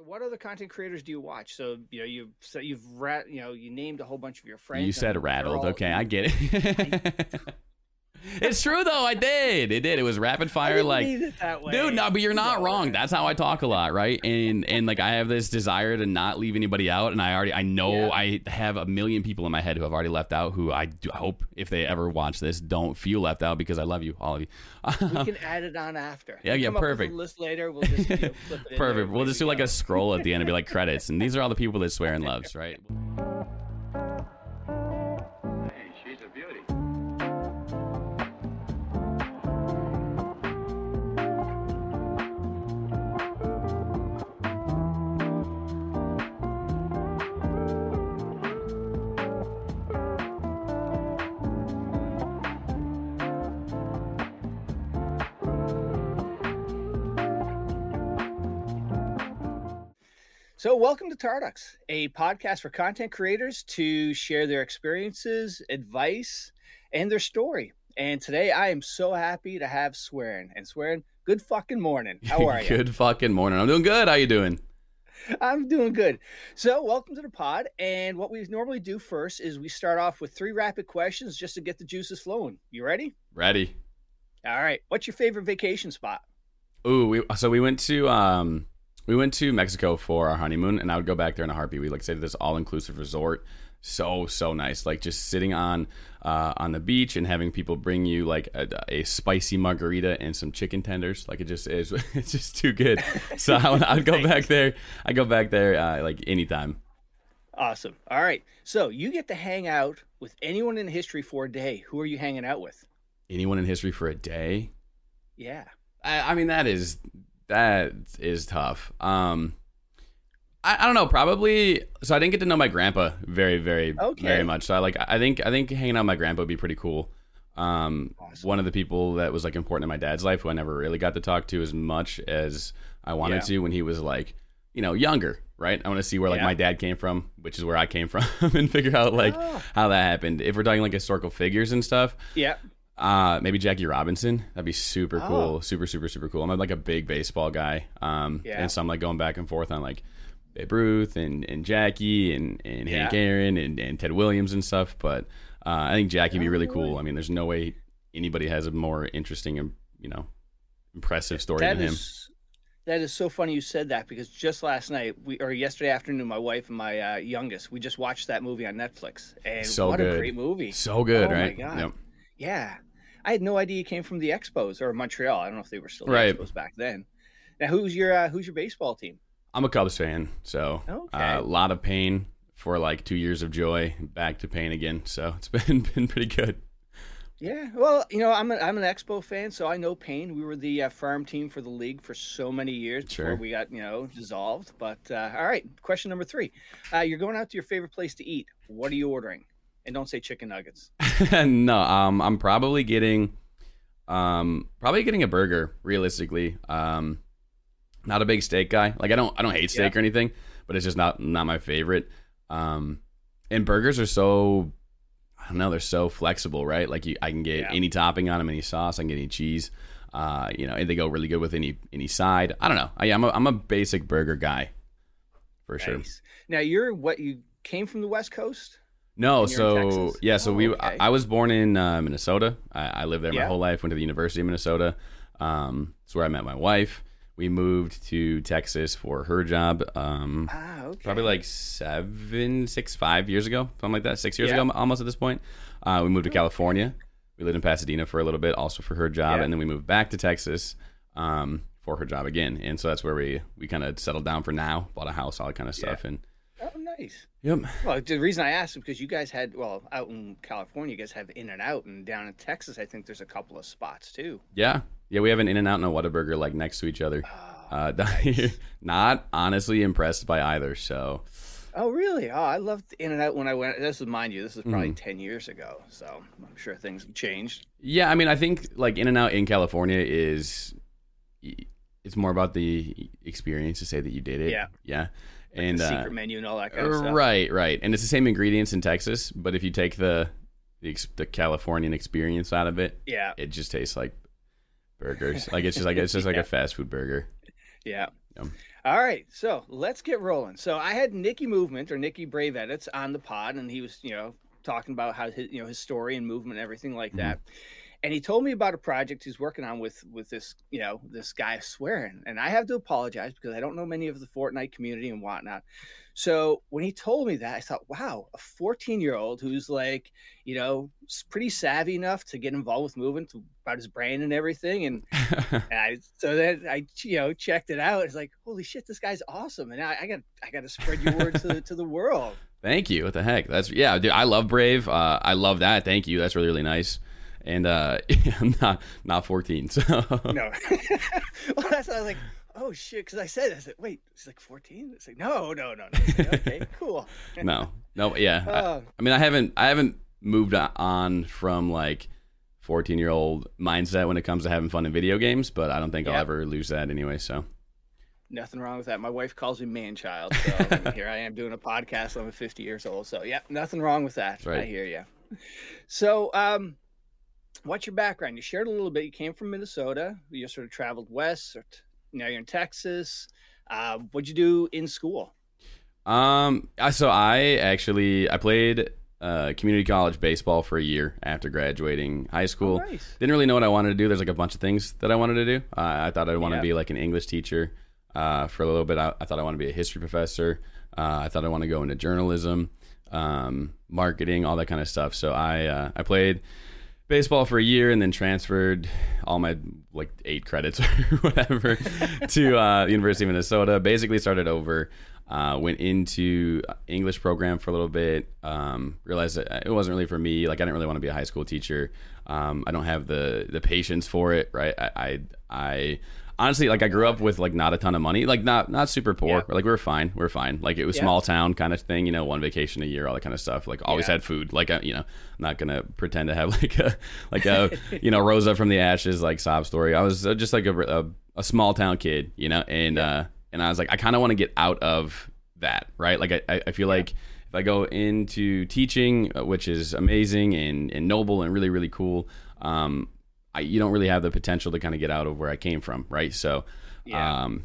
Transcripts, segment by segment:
So what other content creators do you watch? So you know you've so you've rat you know you named a whole bunch of your friends. You said rattled. all- Okay, I get it. it's true though. I did. It did. It was rapid fire. like, mean it that way. dude, no, but you're not No. wrong. That's how I talk a lot, right? And and like I have this desire to not leave anybody out, and I already I know Yeah. I have a million people in my head who have already left out. Who I do hope if they ever watch this don't feel left out because I love you, all of you. We can add it on after. Yeah, yeah, come up with a perfect. list later. We'll just you know, Perfect. We'll just do like go. a scroll at the end and be like credits, and these are all the people that Swearin loves, right? So, welcome to Tarducks, a podcast for content creators to share their experiences, advice, and their story. And today, I am so happy to have Swearin. And Swearin, good fucking morning. How are you? good fucking morning. I'm doing good. How you doing? I'm doing good. So, welcome to the pod. And what we normally do first is we start off with three rapid questions just to get the juices flowing. You ready? Ready? All right. What's your favorite vacation spot? Ooh, we so we went to um we went to Mexico for our honeymoon, and I would go back there in a heartbeat. We like stayed at this all inclusive resort. So so nice, like just sitting on uh, on the beach and having people bring you like a, a spicy margarita and some chicken tenders. Like it just is, it's just too good. So I would, I'd go back there. I go back there uh, like anytime. Awesome. All right. So, you get to hang out with anyone in history for a day. Who are you hanging out with? Anyone in history for a day? Yeah. I, I mean that is that is tough. Um, I, I don't know. Probably. So I didn't get to know my grandpa very, very, Okay. very much. So I like. I think. I think hanging out with my grandpa would be pretty cool. Um, Awesome. one of the people that was like important in my dad's life, who I never really got to talk to as much as I wanted Yeah. to when he was like, you know, younger. Right. I want to see where like Yeah. my dad came from, which is where I came from, and figure out like Ah. how that happened. If we're talking like historical figures and stuff, Yeah. Uh, maybe Jackie Robinson. That'd be super Oh. cool. Super, super, super cool. I'm like a big baseball guy. Um, Yeah. and so I'm like going back and forth on like Babe Ruth and, and Jackie and, and Hank Aaron and, and Ted Williams and stuff. But uh, I think Jackie would be Oh, really cool. I mean, there's no way anybody has a more interesting and, you know, impressive story That than him. is that is so funny you said that because just last night we or yesterday afternoon, my wife and my uh, youngest we just watched that movie on Netflix, and So what a great movie! So good, Oh my right? God. Yep. Yeah, I had no idea he came from the Expos or Montreal. I don't know if they were still the Right. Expos back then. Now, who's your uh, who's your baseball team? I'm a Cubs fan. So Okay. uh, a lot of pain for like two years of joy, back to pain again. So it's been been pretty good. Yeah, well, you know, I'm an I'm an Expo fan, so I know pain. We were the uh, farm team for the league for so many years before Sure. we got you know dissolved. But uh, all right, question number three: uh, You're going out to your favorite place to eat. What are you ordering? And don't say chicken nuggets. no, um, I'm probably getting, um, probably getting a burger. Realistically, um, not a big steak guy. Like I don't, I don't hate steak Yeah. or anything, but it's just not not my favorite. Um, and burgers are so, I don't know, they're so flexible, right? Like you, I can get Yeah. any topping on them, any sauce, I can get any cheese. Uh, you know, and they go really good with any any side. I don't know. I, I'm a I'm a basic burger guy, for sure. Now you're what you came from the West Coast. No, And you're in so yeah, so Oh, we okay. I, I was born in uh, Minnesota. I, I lived there my Yeah. whole life. Went to the University of Minnesota. Um, it's where I met my wife. We moved to Texas for her job. Um, Ah, okay. probably like seven, six, five years ago, something like that. Six years Yeah. ago, almost at this point. Uh, we moved to California. We lived in Pasadena for a little bit, also for her job, Yeah. and then we moved back to Texas um, for her job again. And so that's where we we kind of settled down for now. Bought a house, all that kind of stuff, and Oh, nice. yep. Well, the reason I asked is because you guys had well out in California, you guys have In and Out, and down in Texas, I think there's a couple of spots too. Yeah, yeah, we have an In and Out and a Whataburger like next to each other. Oh, Uh, not honestly impressed by either. So oh, really? Oh, I loved In and Out when I went. This is mind you, this is probably Mhm. ten years ago, so I'm sure things have changed. yeah, I mean, I think like In and Out in California is it's more about the experience to say that you did it. Yeah. yeah, Like and the uh, secret menu and all that kind of stuff. right, right, and it's the same ingredients in Texas, but if you take the the, the Californian experience out of it, Yeah, it just tastes like burgers. like it's just like it's just like Yeah. a fast food burger. yeah. Yeah. All right, so let's get rolling. So I had Nikki Movement or Nikki Brave Edits on the pod, and he was, you know, talking about how his, you know, his story and movement and everything like Mhm. that. And he told me about a project he's working on with with this, you know, this guy Swearin. And I have to apologize because I don't know many of the Fortnite community and whatnot. So when he told me that, I thought, wow, a 14 year old who's like, you know, pretty savvy enough to get involved with movement to, about his brain and everything. And and I so then I you know checked it out. It's like holy shit, this guy's awesome, and I, I got I got to spread your word to the, to the world. Thank you. What the heck? That's yeah, dude. I love Brave. Uh, I love that. Thank you. That's really really nice. And uh, I'm not not 14. So No, well that's why I was like oh shit because I said I said wait it's like fourteen. It's like no no no no. Like, okay cool. no, no, yeah. I, Oh, I mean, I haven't I haven't moved on from like 14 year old mindset when it comes to having fun in video games, but I don't think I'll ever lose that anyway. So nothing wrong with that. My wife calls me man child. So here I am doing a podcast. I'm 50 years old. So yeah, nothing wrong with that. Right. I hear you. So um. What's your background? You shared a little bit. You came from Minnesota. You sort of traveled west. Now you're in Texas. Uh, what'd you do in school? Um, I- so I actually I played uh, community college baseball for a year after graduating high school. Oh, nice. Didn't really know what I wanted to do. There's like a bunch of things that I wanted to do. Uh, I thought I'd want to Yeah. be like an English teacher uh, for a little bit. I, I thought I want to be a history professor. Uh, I thought I want to go into journalism, um, marketing, all that kind of stuff. So I uh, I played baseball for a year and then transferred all my like eight credits or whatever to uh, the University of Minnesota. Basically started over. Uh, went into English program for a little bit. Um, realized that it wasn't really for me. Like I didn't really want to be a high school teacher. Um, I don't have the the patience for it. Right. I, I I honestly like I grew up with like not a ton of money. Like not not super poor. Yeah. Like we were fine. We are fine. Like it was Yeah. small town kind of thing. You know, one vacation a year, all that kind of stuff. Like always Yeah. had food. Like I, you know, I'm not gonna pretend to have like a like a you know Rosa from the Ashes like sob story. I was uh, just like a, a, a small town kid, you know, and uh, and I was like, I kind of want to get out of that, right? Like I, I I feel like if I go into teaching, uh, which is amazing and and noble and really really cool, um, I, you don't really have the potential to kind of get out of where I came from, right? So, Yeah. um,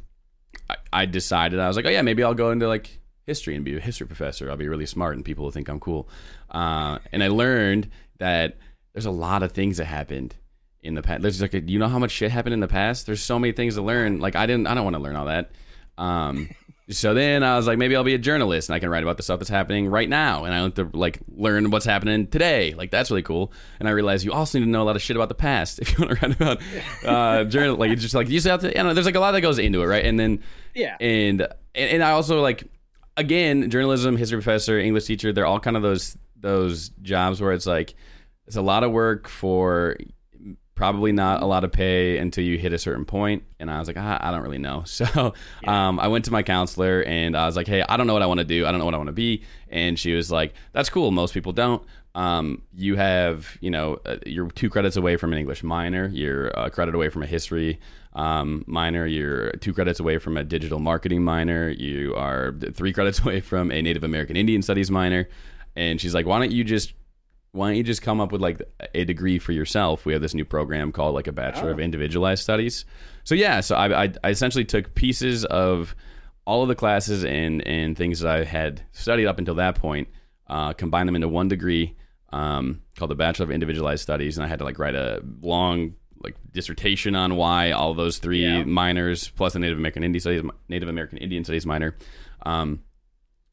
I, I decided I was like, oh yeah, maybe I'll go into like history and be a history professor. I'll be really smart and people will think I'm cool. Uh, and I learned that there's a lot of things that happened in the past. There's like, a, you know how much shit happened in the past. There's so many things to learn. Like I didn't, I don't want to learn all that. Um, so then I was like, maybe I'll be a journalist and I can write about the stuff that's happening right now. And I want to like learn what's happening today. Like that's really cool. And I realized you also need to know a lot of shit about the past if you want to write about uh, journal. Like it's just like you just have to. You know, there's like a lot that goes into it, right? And then yeah. and and, and I also like again journalism, history professor, English teacher. They're all kind of those those jobs where it's like it's a lot of work for probably not a lot of pay until you hit a certain point. And i was like ah, i don't really know. So um, i went to my counselor and i was like hey i don't know what i want to do. I don't know what i want to be. And she was like that's cool. Most people don't. Um, you have you know uh, you're two credits away from an english minor. You're a credit away from a history um, minor. You're two credits away from a digital marketing minor. You are three credits away from a native american indian studies minor. And she's like why don't you just why don't you just come up with like a degree for yourself? We have this new program called like a Bachelor of Oh. Individualized Studies. So yeah, so I, I, I essentially took pieces of all of the classes and and things that I had studied up until that point, uh, combined them into one degree um, called the Bachelor of Individualized Studies, and I had to like write a long like dissertation on why all those three Yeah. minors plus the Native American Indian Studies Native American Indian Studies minor. Um,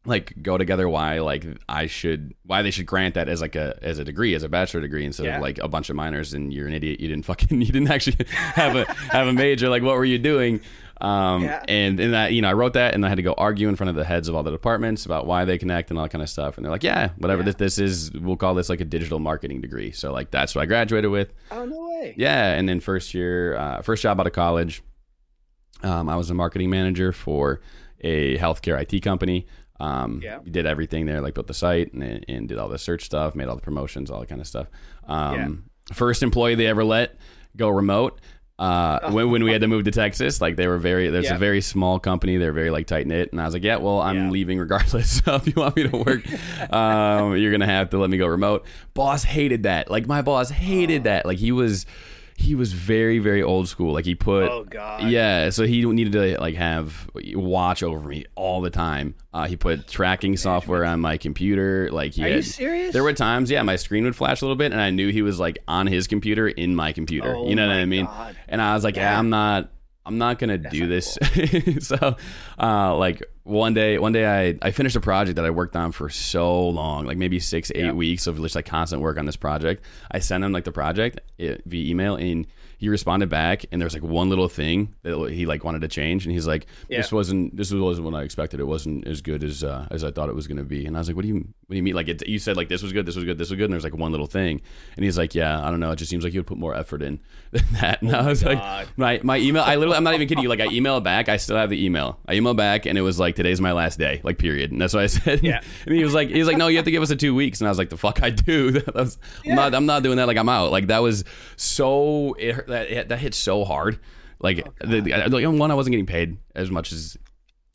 like go together why like I should why they should grant that as like a as a degree as a bachelor degree instead Yeah. of like a bunch of minors and you're an idiot you didn't fucking you didn't actually have a have a major like what were you doing um Yeah. and and that you know I wrote that and I had to go argue in front of the heads of all the departments about why they connect and all that kind of stuff and they're like yeah whatever Yeah. this this is we'll call this like a digital marketing degree so like that's what I graduated with Oh no way. yeah, and then first year, uh, first job out of college, um, I was a marketing manager for a healthcare IT company. Um, Yeah. did everything there, like built the site and, and did all the search stuff, made all the promotions, all that kind of stuff. Um, First employee they ever let go remote. Uh, when, when we had to move to Texas, like they were very, there's Yeah. a very small company. They're very like tight knit. And I was like, yeah, well, I'm Yeah. leaving regardless. So if you want me to work, um, you're going to have to let me go remote. Boss hated that. Like my boss hated that. Like he was, he was very very old school. Like he put oh God. yeah, so he needed to like have watch over me all the time. Uh, he put tracking software on my computer. Like he Are you serious? there were times, yeah, my screen would flash a little bit, and I knew he was like on his computer in my computer. Oh you know what I mean? God. And I was like, yeah, Yeah. I'm not, I'm not gonna do not this. so, uh, like one day, one day I I finished a project that I worked on for so long, like maybe six, eight Yeah. weeks of just like constant work on this project. I sent him like the project eh, via email, and he responded back, and there was like one little thing that he like wanted to change, and he's like, "This Yeah. wasn't this wasn't what I expected. It wasn't as good as uh, as I thought it was going to be." And I was like, "What do you what do you mean? Like it, you said like this was good, this was good, this was good." And there's like one little thing, and he's like, "Yeah, I don't know. It just seems like you would put more effort in than that." And I was oh God. like, "My my email. I literally, I'm not even kidding you. Like I emailed back. I still have the email. I emailed back, and it was like today's my last day, like period. And that's what I said. Yeah. And he was like, he was like, "No, you have to give us a two weeks." And I was like, "The fuck I do? That was, I'm not I'm not doing that. Like I'm out. Like that was so it that that hit so hard. Like Oh, the, the, like, one, I wasn't getting paid as much as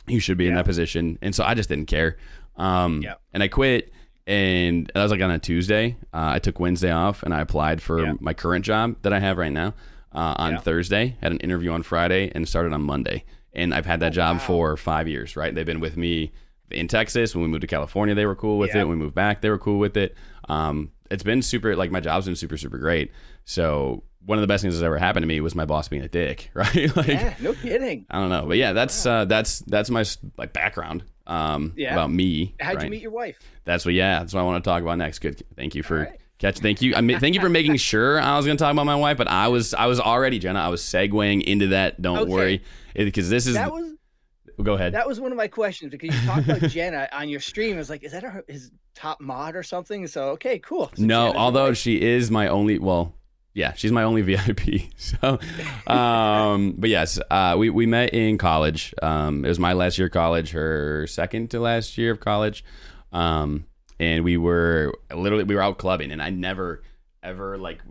you should be in that position, and so I just didn't care. Um, Yeah. and I quit. And that was like on a Tuesday. Uh, I took Wednesday off, and I applied for Yeah. my current job that I have right now uh, on Yeah. Thursday. Had an interview on Friday, and started on Monday. And I've had that job Oh, wow. for five years. Right? They've been with me in Texas. When we moved to California, they were cool with Yeah. it. When we moved back, they were cool with it. Um, it's been super. Like my job's been super, super great. So one of the best things that's ever happened to me was my boss being a dick. Right? like Yeah, no kidding. I don't know, but yeah, that's uh, that's that's my like background um, Yeah. about me. How'd right? you meet your wife? That's what. Yeah, that's what I want to talk about next. Good. Thank you for right. catch. Thank you. I mean, thank you for making sure I was going to talk about my wife, but I was I was already Jenna. I was segueing into that. Don't Okay. worry, because this is. That was go ahead. that was one of my questions because you talked about Jenna on your stream. I was like, is that her, his top mod or something? So okay, cool. So no, Jenna's although she is my only. Well, yeah, she's my only VIP. So, um, but yes, uh, we we met in college. Um, it was my last year of college, her second to last year of college. Um, and we were literally we were out clubbing, and I never ever like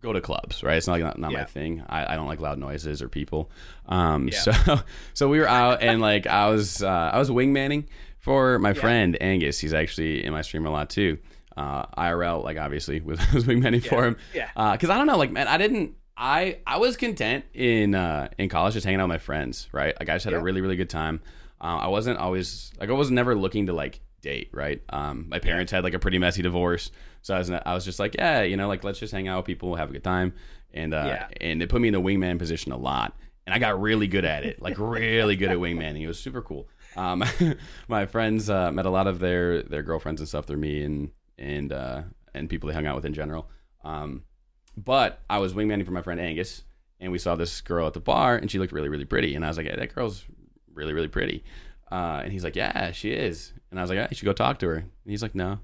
go to clubs, right? It's not like not, not my thing. I, I don't like loud noises or people. Um, Yeah. so so we were out, and like I was uh, I was wingmanning for my Yeah. friend Angus. He's actually in my stream a lot too. Uh, IRL, like obviously, was, was wingmanning for him. Yeah. Because I don't know, like man, I didn't. I I was content in uh, in college just hanging out with my friends, right? Like I just had a really really good time. Uh, I wasn't always like I was never looking to like date, right? Um, my parents had like a pretty messy divorce, so I was I was just like, yeah, you know, like let's just hang out with people, have a good time, and uh, Yeah. and it put me in the wingman position a lot, and I got really good at it, like really good at wingmanning. It was super cool. Um, my friends uh, met a lot of their their girlfriends and stuff through me, and and uh, and people they hung out with in general. Um, but I was wingmanning for my friend Angus, and we saw this girl at the bar, and she looked really, really pretty. And I was like, hey, that girl's really, really pretty. Uh, and he's like, yeah, she is. And I was like, you should go talk to her. And he's like, no,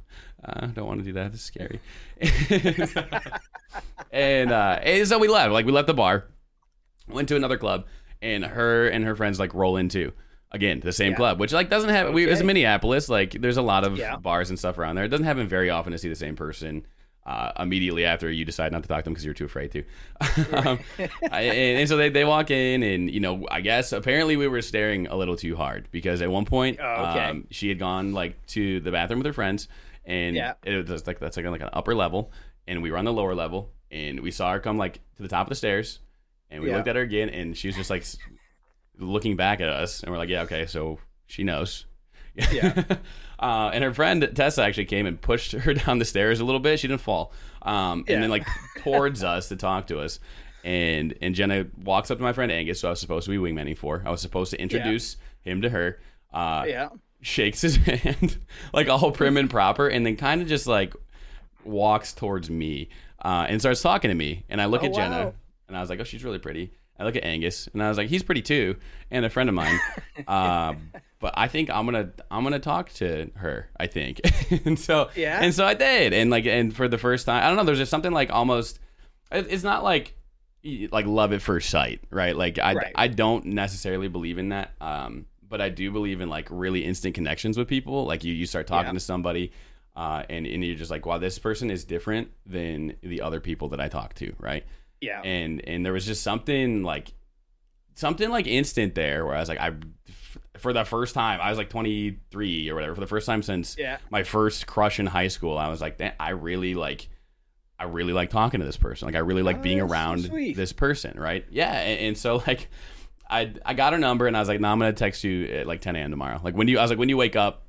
I don't want to do that. It's scary. and, uh, and so we left. Like, we left the bar, went to another club, and her and her friends, like, roll into. Again, the same Yeah. club, which like doesn't have. We it's Okay. Minneapolis. Like, there's a lot of Yeah. bars and stuff around there. It doesn't happen very often to see the same person uh, immediately after you decide not to talk to them because you're too afraid to. um, and, and so they, they walk in, and you know, I guess apparently we were staring a little too hard because at one point, Oh, okay. um, she had gone like to the bathroom with her friends, and Yeah. it was like that's like on like an upper level, and we were on the lower level, and we saw her come like to the top of the stairs, and we Yeah. looked at her again, and she was just like looking back at us, and we're like, yeah, okay, so she knows. Yeah. uh, and her friend Tessa actually came and pushed her down the stairs a little bit. She didn't fall. Um, Yeah. And then like towards us to talk to us. And and Jenna walks up to my friend Angus, who I was supposed to be wingmanning for. I was supposed to introduce him to her. Uh, yeah. Shakes his hand, like all prim and proper, and then kind of just like walks towards me uh, and starts talking to me. And I look Oh, at Jenna, and I was like, "Oh, she's really pretty." I look at Angus, and I was like, "He's pretty too," and a friend of mine. uh, but I think I'm gonna I'm gonna talk to her. I think, and so Yeah? and so I did, and like and for the first time, I don't know. There's just something like almost. It's not like like love at first sight, right? Like I Right. I don't necessarily believe in that. Um, but I do believe in like really instant connections with people. Like you you start talking Yeah. to somebody. Uh, and, and you're just like, wow, this person is different than the other people that I talk to, right? Yeah. and and there was just something like something like instant there where I was like I for the first time I was like 23 or whatever for the first time since Yeah. my first crush in high school I was like "Damn, I really like I really like talking to this person. Like I really like Oh, being ah, so around this person, right? Yeah, and, and so like I I got her number and I was like, no, I'm gonna text you at like 10 a.m. tomorrow. Like when do you I was like, when do you wake up?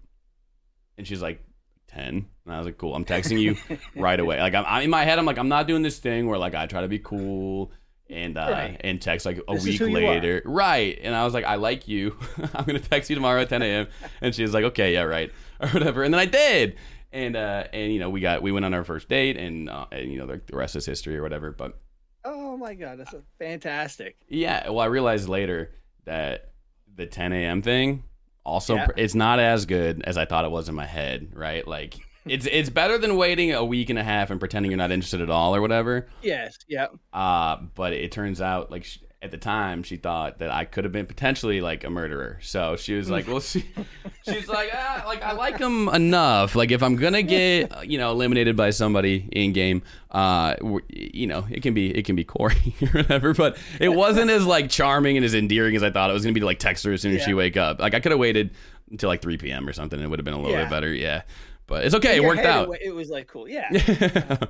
And she's like, 10. And I was like, cool. I'm texting you right away. Like I'm, I'm in my head, I'm like, I'm not doing this thing where like I try to be cool and uh Right. and text like a This week who you are. later. Right. And I was like, I like you. I'm gonna text you tomorrow at 10 a.m. And she was like, okay, yeah, right. Or whatever. And then I did. And uh and you know, we got we went on our first date and uh, and you know, the, the rest is history or whatever. But Oh my god, that's fantastic. yeah, well I realized later that the 10 a.m. thing also Yeah. it's not as good as I thought it was in my head, right? Like it's it's better than waiting a week and a half and pretending you're not interested at all or whatever. Yes, yeah. Uh, but it turns out, like at the time, she thought that I could have been potentially like a murderer. So she was like, "Well, she, she's like, ah, like I like him enough. Like if I'm gonna get, you know, eliminated by somebody in game, uh, you know, it can be it can be Corey or whatever. But it wasn't as like charming and as endearing as I thought it was gonna be to like text her as soon as she wake up. Like I could have waited until like 3 p.m. or something. and It would have been a little Yeah. bit better. Yeah, but it's okay. In It worked out. It, it was like cool. Yeah.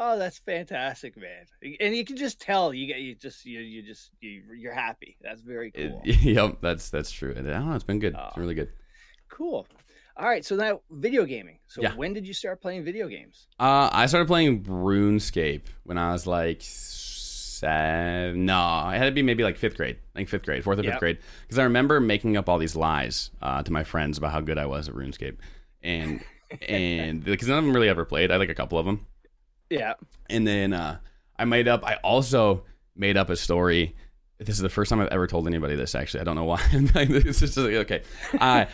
oh, that's fantastic, man. And you can just tell you get you just you you just you, you're happy. That's very cool. yep, that's that's true. I don't know. It's been good. It's Oh. really good. Cool. All right, so now video gaming. So Yeah. when did you start playing video games? Uh, I started playing RuneScape when I was like seven. No, it had to be maybe like fifth grade. I think fifth grade, fourth or fifth grade. Because I remember making up all these lies uh, to my friends about how good I was at RuneScape, and and because none of them really ever played. I like a couple of them, Yeah. and then uh, I made up. I also made up a story. This is the first time I've ever told anybody this. Actually, I don't know why. This is just, okay. I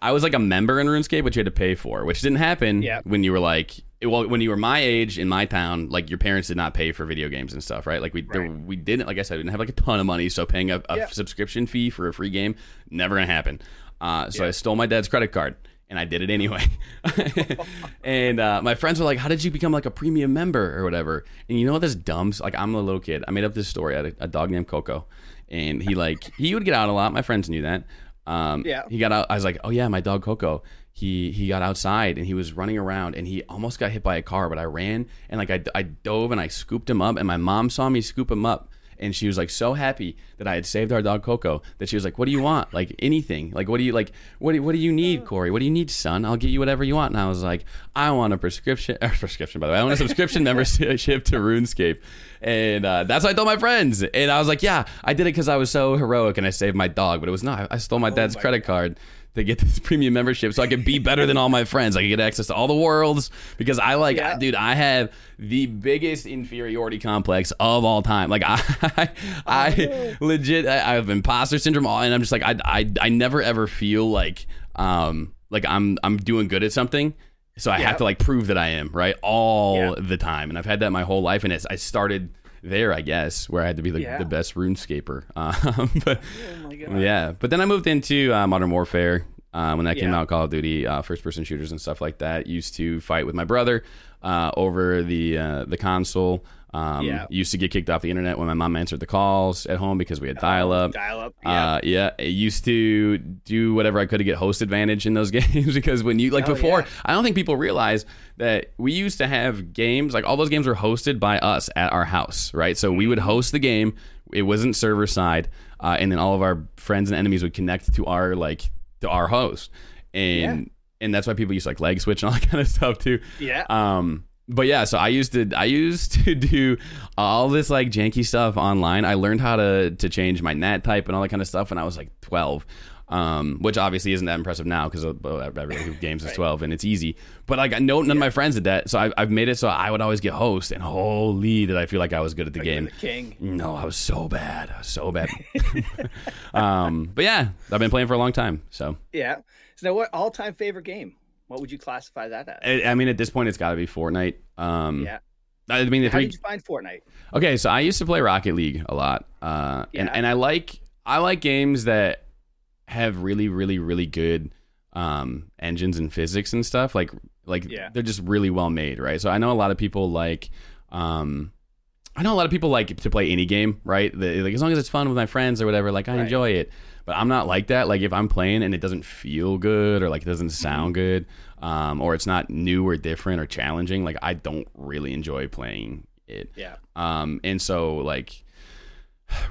I was like a member in RuneScape, which you had to pay for, which didn't happen Yep. when you were like, well, when you were my age in my town, like your parents did not pay for video games and stuff, right? Like we there, we didn't, like I said, we didn't have like a ton of money, so paying a, a Yep. subscription fee for a free game never gonna happen. Uh, so I stole my dad's credit card. And I did it anyway. and uh, my friends were like, "How did you become like a premium member or whatever?" And you know what? This dumb. Like I'm a little kid. I made up this story. I had a, a dog named Coco, and he like he would get out a lot. My friends knew that. Um, Yeah. He got out. I was like, "Oh yeah, my dog Coco." He he got outside and he was running around and he almost got hit by a car. But I ran and like I, I dove and I scooped him up. And my mom saw me scoop him up. And she was like so happy that I had saved our dog Coco that she was like, "What do you want? Like anything? Like what do you like? What do, what do you need, Corey? What do you need, son? I'll get you whatever you want." And I was like, "I want a prescription, or prescription by the way. I want a subscription membership to RuneScape." And uh, that's what I told my friends. And I was like, "Yeah, I did it because I was so heroic and I saved my dog." But it was not. I stole my dad's my credit card to get this premium membership so I could be better than all my friends. I could get access to all the worlds because I like, Yeah. dude, I have the biggest inferiority complex of all time. Like I, I legit, I, have imposter syndrome, all- and I'm just like, I, I, I never ever feel like, um, like I'm, I'm doing good at something. So I Yeah. have to like prove that I am right all Yeah. the time, and I've had that my whole life. And it's, I started there, I guess, where I had to be the, Yeah. the best RuneScaper. Um, but Oh god. yeah, but then I moved into uh, Modern Warfare uh, when that came out, Call of Duty, uh, first-person shooters and stuff like that. Used to fight with my brother uh, over the uh, the console. Um, Yeah. Used to get kicked off the internet when my mom answered the calls at home because we had dial-up. Dial up. Yeah. Uh, yeah, I used to do whatever I could to get host advantage in those games because when you like Oh, before, yeah. I don't think people realize that we used to have games like all those games were hosted by us at our house, right? So we would host the game. It wasn't server side, uh, and then all of our friends and enemies would connect to our like to our host, and and that's why people used like lag switch and all that kind of stuff too. yeah. Um, but yeah, so I used to I used to do all this like janky stuff online. I learned how to to change my NAT type and all that kind of stuff when I was like twelve. Um, which obviously isn't that impressive now because everybody who games is Right. twelve and it's easy. But like, no, none of my friends did that, so I, I've made it so I would always get host, and holy, did I feel like I was good at the game. the king. No, I was so bad, I was so bad. um, but yeah, I've been playing for a long time, so Yeah. So now, what all-time favorite game? What would you classify that as? I, I mean, at this point, it's got to be Fortnite. Um, yeah. I mean, the How three did you find Fortnite? Okay, so I used to play Rocket League a lot, uh, and and I like I like games that have really really really good um, engines and physics and stuff. Like like Yeah. they're just really well made, right? So I know a lot of people like um, I know a lot of people like to play any game, right? The, like as long as it's fun with my friends or whatever, like I Right. enjoy it. But I'm not like that. Like if I'm playing and it doesn't feel good or like it doesn't sound good, um, or it's not new or different or challenging, like I don't really enjoy playing it. Yeah. Um, and so like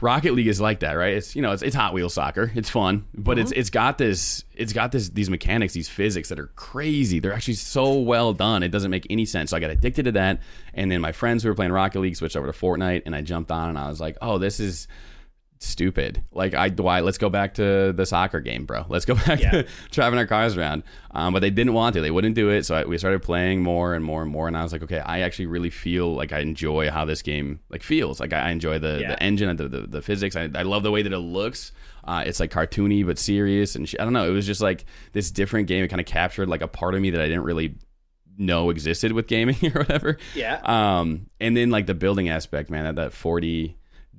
Rocket League is like that, right? It's you know it's, it's Hot Wheel soccer. It's fun, but it's uh-huh. it's got this it's got this these mechanics, these physics that are crazy. They're actually so well done. It doesn't make any sense. So I got addicted to that, and then my friends who were playing Rocket League switched over to Fortnite, and I jumped on, and I was like, oh, this is stupid. Like I why let's go back to the soccer game, bro. Let's go back Yeah. to driving our cars around. Um, but they didn't want to. They wouldn't do it. So I, we started playing more and more and more. And I was like, okay, I actually really feel like I enjoy how this game like feels. Like I enjoy the, Yeah. the engine, the, the the physics. I, I love the way that it looks. Uh, it's like cartoony but serious, and I don't know. It was just like this different game. It kind of captured like a part of me that I didn't really know existed with gaming or whatever. Yeah. Um, and then like the building aspect, man, that, that 40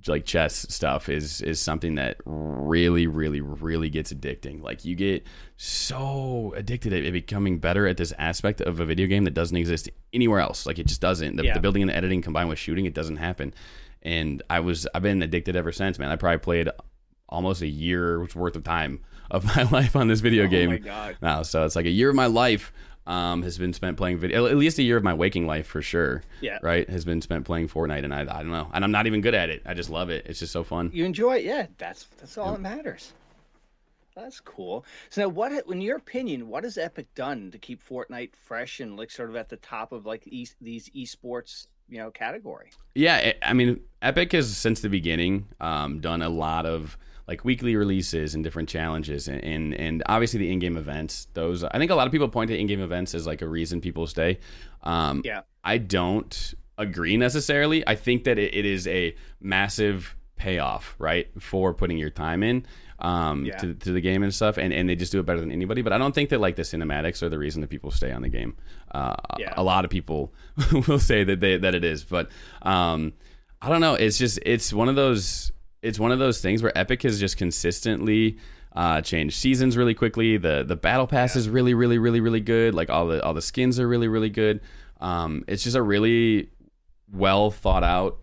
like chess stuff is is something that really, really, really gets addicting. Like you get so addicted at becoming better at this aspect of a video game that doesn't exist anywhere else. Like it just doesn't. The, Yeah. the building and the editing combined with shooting, it doesn't happen. And I was I've been addicted ever since, man. I probably played almost a year's worth of time of my life on this video Oh game my God. now. So it's like a year of my life um, has been spent playing video. At least a year of my waking life for sure. Yeah. Right. Has been spent playing Fortnite, and I, I don't know, and I'm not even good at it. I just love it. It's just so fun. You enjoy it, yeah. That's that's all that matters. That's cool. So now, what, in your opinion, what has Epic done to keep Fortnite fresh and like sort of at the top of like e- these esports, you know, category? Yeah, it, I mean, Epic has since the beginning um, done a lot of like weekly releases and different challenges, and, and and obviously the in-game events. Those I think a lot of people point to in-game events as like a reason people stay. Um, Yeah. I don't agree necessarily. I think that it, it is a massive payoff, right, for putting your time in um, Yeah. to, to the game and stuff, and, and they just do it better than anybody. But I don't think that like the cinematics are the reason that people stay on the game. Uh, Yeah. A lot of people will say that they that it is, but um, I don't know. It's just it's one of those it's one of those things where Epic has just consistently uh, changed seasons really quickly. The the battle pass is really really really really good. Like all the all the skins are really really good. Um, it's just a really well thought out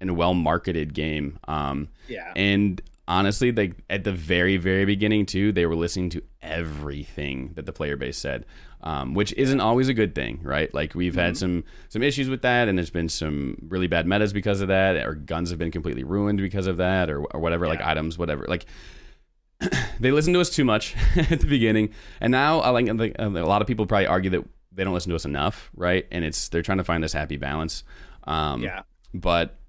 and well marketed game. Um, Yeah. and honestly, like at the very, very beginning too, they were listening to everything that the player base said, um, which isn't always a good thing, right? Like we've had some some issues with that, and there's been some really bad metas because of that, or guns have been completely ruined because of that, or, or whatever, like items, whatever. Like they listened to us too much at the beginning, and now I like I think, uh, a lot of people probably argue that they don't listen to us enough, right? And it's they're trying to find this happy balance. Um, Yeah. but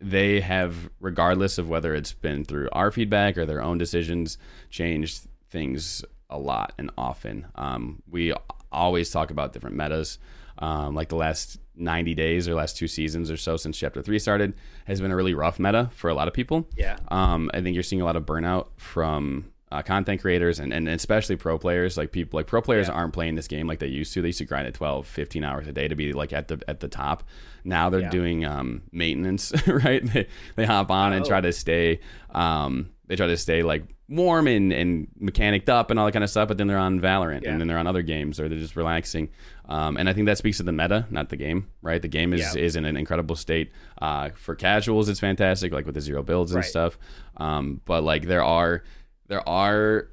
they have, regardless of whether it's been through our feedback or their own decisions, changed things a lot and often. Um, we always talk about different metas. Um, like the last 90 days or last two seasons or so since Chapter 3 started has been a really rough meta for a lot of people. Yeah. Um, I think you're seeing a lot of burnout from uh, content creators and, and especially pro players. Like people, like pro players Yeah. aren't playing this game like they used to. They used to grind at 12, 15 hours a day to be like at the at the top. Now they're Yeah. doing um, maintenance, right? They, they hop on and Oh. try to stay. Um, they try to stay like warm and, and mechanicked up and all that kind of stuff. But then they're on Valorant Yeah. and then they're on other games or they're just relaxing. Um, and I think that speaks to the meta, not the game, right? The game is is in an incredible state. Uh, for casuals, it's fantastic, like with the zero builds and Right. stuff. Um, but like there are there are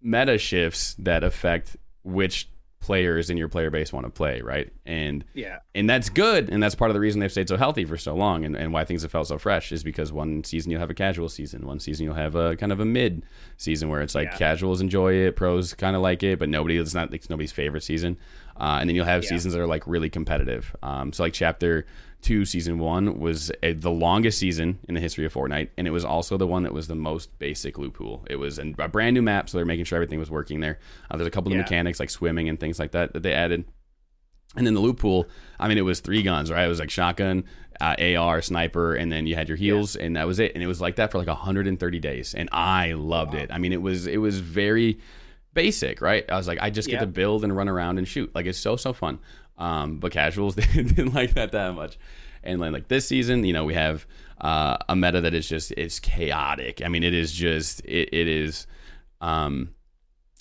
meta shifts that affect which players in your player base want to play, right? And Yeah. and that's good, and that's part of the reason they've stayed so healthy for so long, and, and why things have felt so fresh is because one season you'll have a casual season, one season you'll have a kind of a mid season where it's like Yeah. casuals enjoy it, pros kind of like it, but nobody it's not it's nobody's favorite season, uh, and then you'll have Yeah. seasons that are like really competitive. Um, so like chapter two, season one was a, the longest season in the history of Fortnite, and it was also the one that was the most basic loot pool. It was a brand new map, so they're making sure everything was working there. Uh, there's a couple of Yeah. mechanics like swimming and things like that that they added. And then the loot pool, I mean, it was three guns, right? It was like shotgun, uh, AR, sniper, and then you had your heals, and that was it. And it was like that for like 130 days, and I loved it. I mean, it was it was very basic, right? I was like, I just get to build and run around and shoot. Like it's so so fun. Um, but casuals didn't like that that much. And then like this season, you know, we have uh, a meta that is just it's chaotic. I mean, it is just it, it is. Um,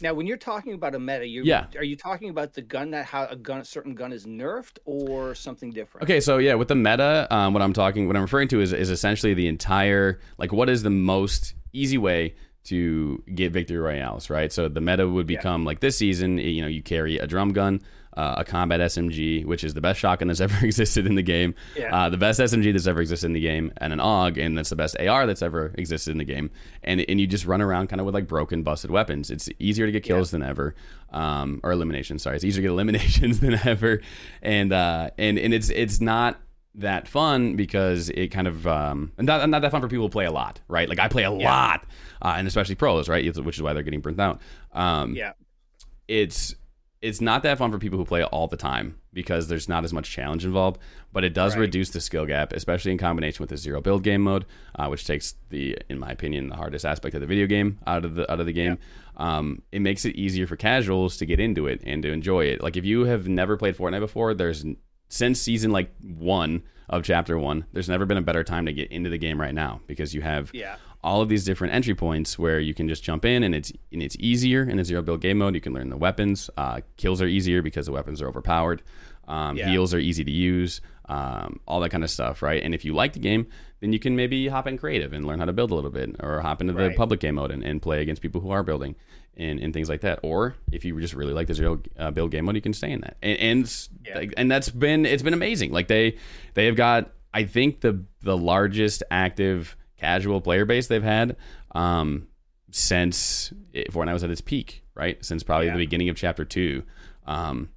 Now, when you're talking about a meta, you Yeah. are you talking about the gun that how a gun a certain gun is nerfed or something different? Okay, so yeah, with the meta, um, what I'm talking, what I'm referring to is is essentially the entire like what is the most easy way to get victory royales, right? So the meta would Yeah. become like this season, you know, you carry a drum gun, uh, a combat SMG, which is the best shotgun that's ever existed in the game, Yeah. uh, the best SMG that's ever existed in the game, and an AUG, and that's the best AR that's ever existed in the game. And and you just run around kind of with like broken, busted weapons. It's easier to get kills than ever, um, or eliminations. Sorry, it's easier to get eliminations than ever, and uh, and and it's it's not that fun because it kind of um not, not that fun for people who play a lot right? Like i play a lot uh, and especially pros right? Which is why they're getting burnt out. Um Yeah. it's it's not that fun for people who play all the time because there's not as much challenge involved but it does Right. reduce the skill gap especially in combination with the zero build game mode uh, which takes the in my opinion the hardest aspect of the video game out of the out of the game. Um, it makes it easier for casuals to get into it and to enjoy it. Like if you have never played fortnite before there's since season like one of chapter one there's never been a better time to get into the game right now because you have Yeah. all of these different entry points where you can just jump in and it's and it's easier in the zero build game mode. You can learn the weapons. Uh, kills are easier because the weapons are overpowered. Um, Yeah. Heals are easy to use. Um, all that kind of stuff, right? And if you like the game, then you can maybe hop in creative and learn how to build a little bit, or hop into the Right. public game mode and, and play against people who are building and, and things like that. Or if you just really like the zero uh, build game mode, you can stay in that. And and, Yeah. and that's been it's been amazing. Like they they have got I think the the largest active casual player base they've had um, since it, I was at its peak, right? Since probably Yeah. the beginning of chapter two. Um,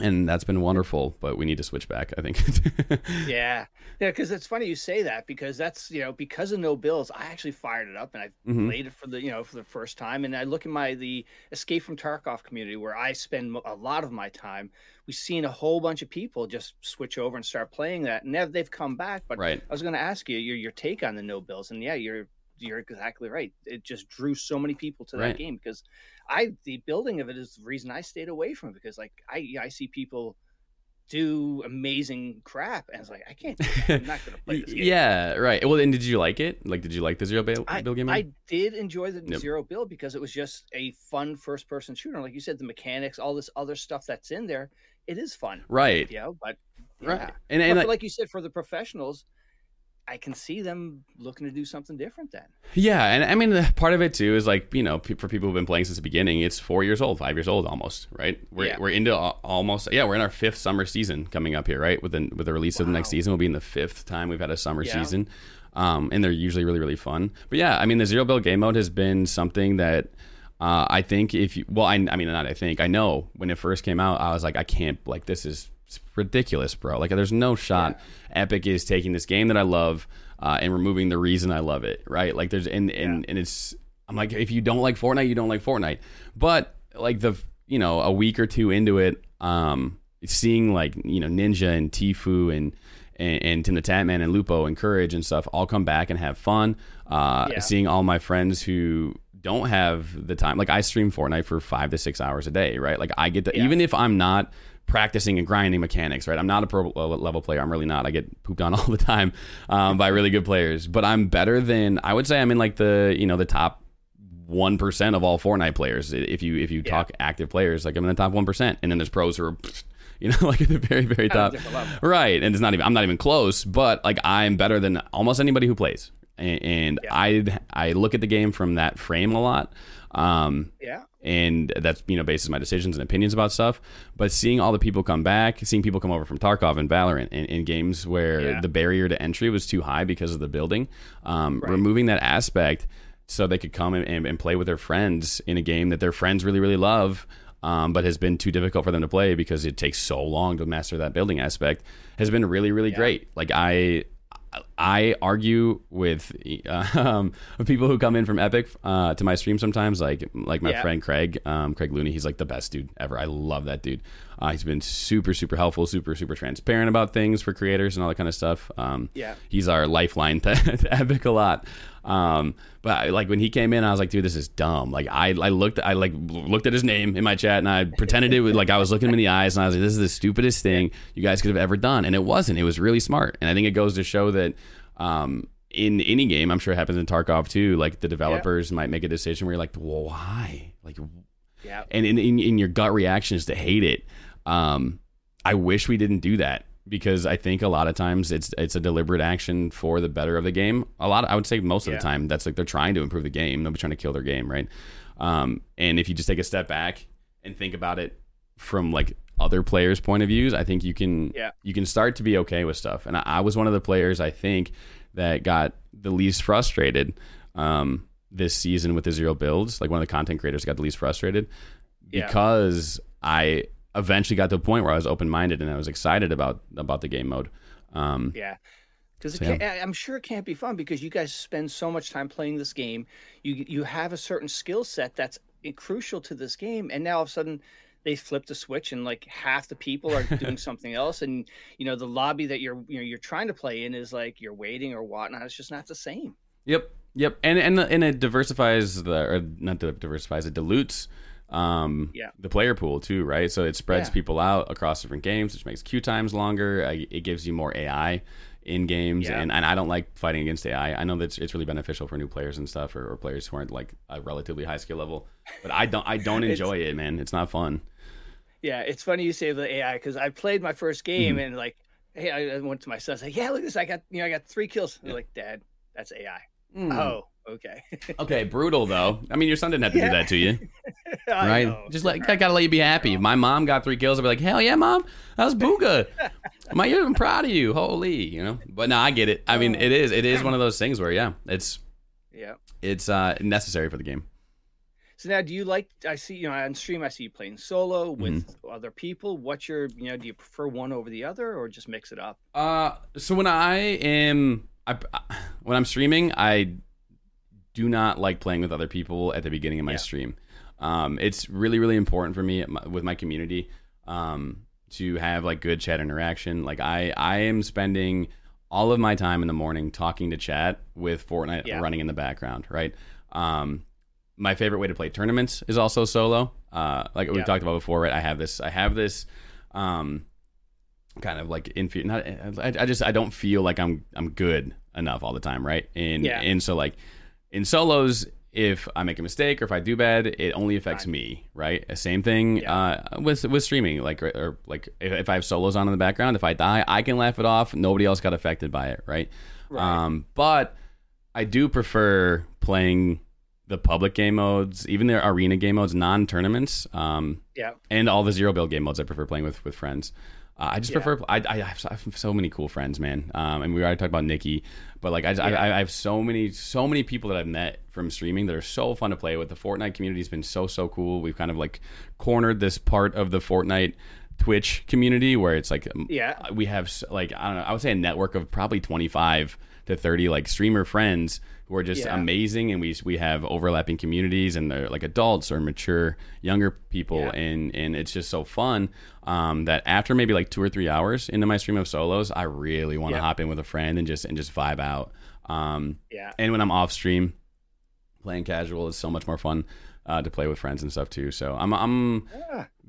and that's been wonderful, but we need to switch back, I think. Yeah, yeah, because it's funny you say that because that's you know because of no builds, I actually fired it up and I Mhm. played it for the you know for the first time, and I look at my the Escape from Tarkov community where I spend a lot of my time. We've seen a whole bunch of people just switch over and start playing that, and they've- they've come back. But right. I was going to ask you your your take on the no builds, and yeah, you're you're exactly right. It just drew so many people to that Right. game because I the building of it is the reason I stayed away from it because like I I see people do amazing crap and it's like I can't. I'm not going to play this game. yeah, right. Well, and did you like it? Like, did you like the zero build, I, build game? I did enjoy the Yep. zero build because it was just a fun first person shooter. Like you said, the mechanics, all this other stuff that's in there, it is fun. right. You know, but Right. yeah. And, But and like, like you said, for the professionals, I can see them looking to do something different then. Yeah, and I mean, the- part of it too is like you know, pe- for people who've been playing since the beginning, it's four years old, five years old almost, right? We're, Yeah. we're into al- almost yeah, we're in our fifth summer season coming up here, right? With the with the release of the next season, we'll be in the fifth time we've had a summer Yeah. season, um, and they're usually really really fun. But yeah, I mean, the zero build game mode has been something that. Uh, I think if you, well, I, I mean, not I think, I know when it first came out, I was like, I can't, like, this is ridiculous, bro. Like, there's no shot Epic is taking this game that I love uh, and removing the reason I love it, right? Like, there's, and, and, and it's, I'm like, if you don't like Fortnite, you don't like Fortnite. But, like, the, you know, a week or two into it, um, seeing, like, you know, Ninja and Tfue and, and, and Tim the Tatman and Lupo and Courage and stuff all come back and have fun. Uh, Yeah. Seeing all my friends who don't have the time, like I stream Fortnite for five to six hours a day, right? Like I get to, Yeah. even if I'm not practicing and grinding mechanics, right? I'm not a pro level player. I'm really not. I get pooped on all the time um, by really good players, but I'm better than I would say. I'm in like the you know the top one percent of all Fortnite players. If you if you Yeah. talk active players, like I'm in the top one percent, and then there's pros who are. You know, like at the very, very top, right? And it's not even. I'm not even close, but like I'm better than almost anybody who plays. And, and Yeah. I, I look at the game from that frame a lot. Um, Yeah. And that's you know bases my decisions and opinions about stuff. But seeing all the people come back, seeing people come over from Tarkov and Valorant in, in games where Yeah. the barrier to entry was too high because of the building, um, Right. removing that aspect so they could come and, and, play with their friends in a game that their friends really really love. Um, but has been too difficult for them to play because it takes so long to master that building aspect has been really really Yeah. great. Like I I argue with um, people who come in from Epic uh, to my stream sometimes, like like my Yeah. friend Craig, um, Craig Looney. He's like the best dude ever. I love that dude. Uh, he's been super super helpful, super super transparent about things for creators and all that kind of stuff. Um, Yeah. he's our lifeline to, to Epic a lot. Um, but I, like when he came in, I was like, dude, this is dumb. Like I, I looked, I like looked at his name in my chat and I pretended it was like I was looking him in the eyes and I was like, this is the stupidest thing you guys could have ever done. And it wasn't. It was really smart. And I think it goes to show that, um, in any game, I'm sure it happens in Tarkov too. Like the developers might make a decision where you're like, well, why? Like, Yeah. and in, in, in your gut reaction is to hate it. Um, I wish we didn't do that because I think a lot of times it's it's a deliberate action for the better of the game. A lot, I would say, most of Yeah. the time, that's like they're trying to improve the game. Nobody's trying to kill their game, right? Um, and if you just take a step back and think about it from like other players' point of views, I think you can Yeah. you can start to be okay with stuff. And I, I was one of the players I think that got the least frustrated um, this season with the zero builds. Like one of the content creators got the least frustrated Yeah. because I eventually got to a point where I was open minded and I was excited about about the game mode. Um, Yeah. Because So, I'm sure it can't be fun because you guys spend so much time playing this game. You you have a certain skill set that's crucial to this game, and now all of a sudden they flip the switch and like half the people are doing something else, and you know the lobby that you're you know you're trying to play in is like you're waiting or whatnot. It's just not the same. Yep, yep, and and and it diversifies the or not diversifies it dilutes um Yeah. the player pool too, right? So it spreads Yeah. people out across different games, which makes queue times longer. Uh, It gives you more AI in games, Yeah. and, and I don't like fighting against AI. I know that it's, it's really beneficial for new players and stuff, or, or players who aren't like a relatively high skill level. But I don't I don't enjoy it, man. It's not fun. Yeah, it's funny you say the AI because I played my first game Mm-hmm. and like, hey, I I went to my son, I was like, yeah, look at this, I got you know I got three kills. Yeah. like, Dad, that's AI. Mm. Oh, okay. Okay, brutal though. I mean, your son didn't have to Yeah. do that to you. Right? know. Just like I gotta let you be happy. If my mom got three kills, I'd be like, hell yeah, mom, that was booga. My, I'm proud of you. Holy, you know. But no, I get it. I mean, it is it is one of those things where yeah, it's yeah. it's uh necessary for the game. So now, do you like? I see you know on stream. I see you playing solo with Mm-hmm. other people. What's your you know? Do you prefer one over the other, or just mix it up? Uh, so when I am I, when I'm streaming, I do not like playing with other people at the beginning of my Yeah. stream. Um, it's really really important for me with my community um, to have like good chat interaction. Like I I am spending all of my time in the morning talking to chat with Fortnite Yeah. running in the background, right? Um, my favorite way to play tournaments is also solo. Uh, like we've talked about before, right? I have this I have this um, kind of like inferior. Not, I, I just I don't feel like I'm I'm good enough all the time, right? And Yeah. and so like in solos, if I make a mistake or if I do bad, it only affects Right. me, right? Same thing Yeah. uh, with with streaming, like or, or like if, if I have solos on in the background, if I die, I can laugh it off. Nobody else got affected by it, right? Right. Um, but I do prefer playing the public game modes, even the arena game modes, non tournaments. Um, Yeah. and all the zero build game modes I prefer playing with with friends. Uh, I just Yeah. prefer. I, I, have so, I have so many cool friends, man. Um, and we already talked about Nikki, but like I, I, Yeah. I have so many so many people that I've met from streaming that are so fun to play with. The Fortnite community's been so so cool. We've kind of like cornered this part of the Fortnite Twitch community where it's like Yeah. we have like I don't know. I would say a network of probably twenty five to thirty like streamer friends who are just Yeah. amazing, and we we have overlapping communities, and they're like adults or mature younger people, Yeah. and and it's just so fun um, that after maybe like two or three hours into my stream of solos, I really want to Yeah. hop in with a friend and just and just vibe out. Um, Yeah. and when I'm off stream, playing casual is so much more fun uh, to play with friends and stuff too. So I'm I'm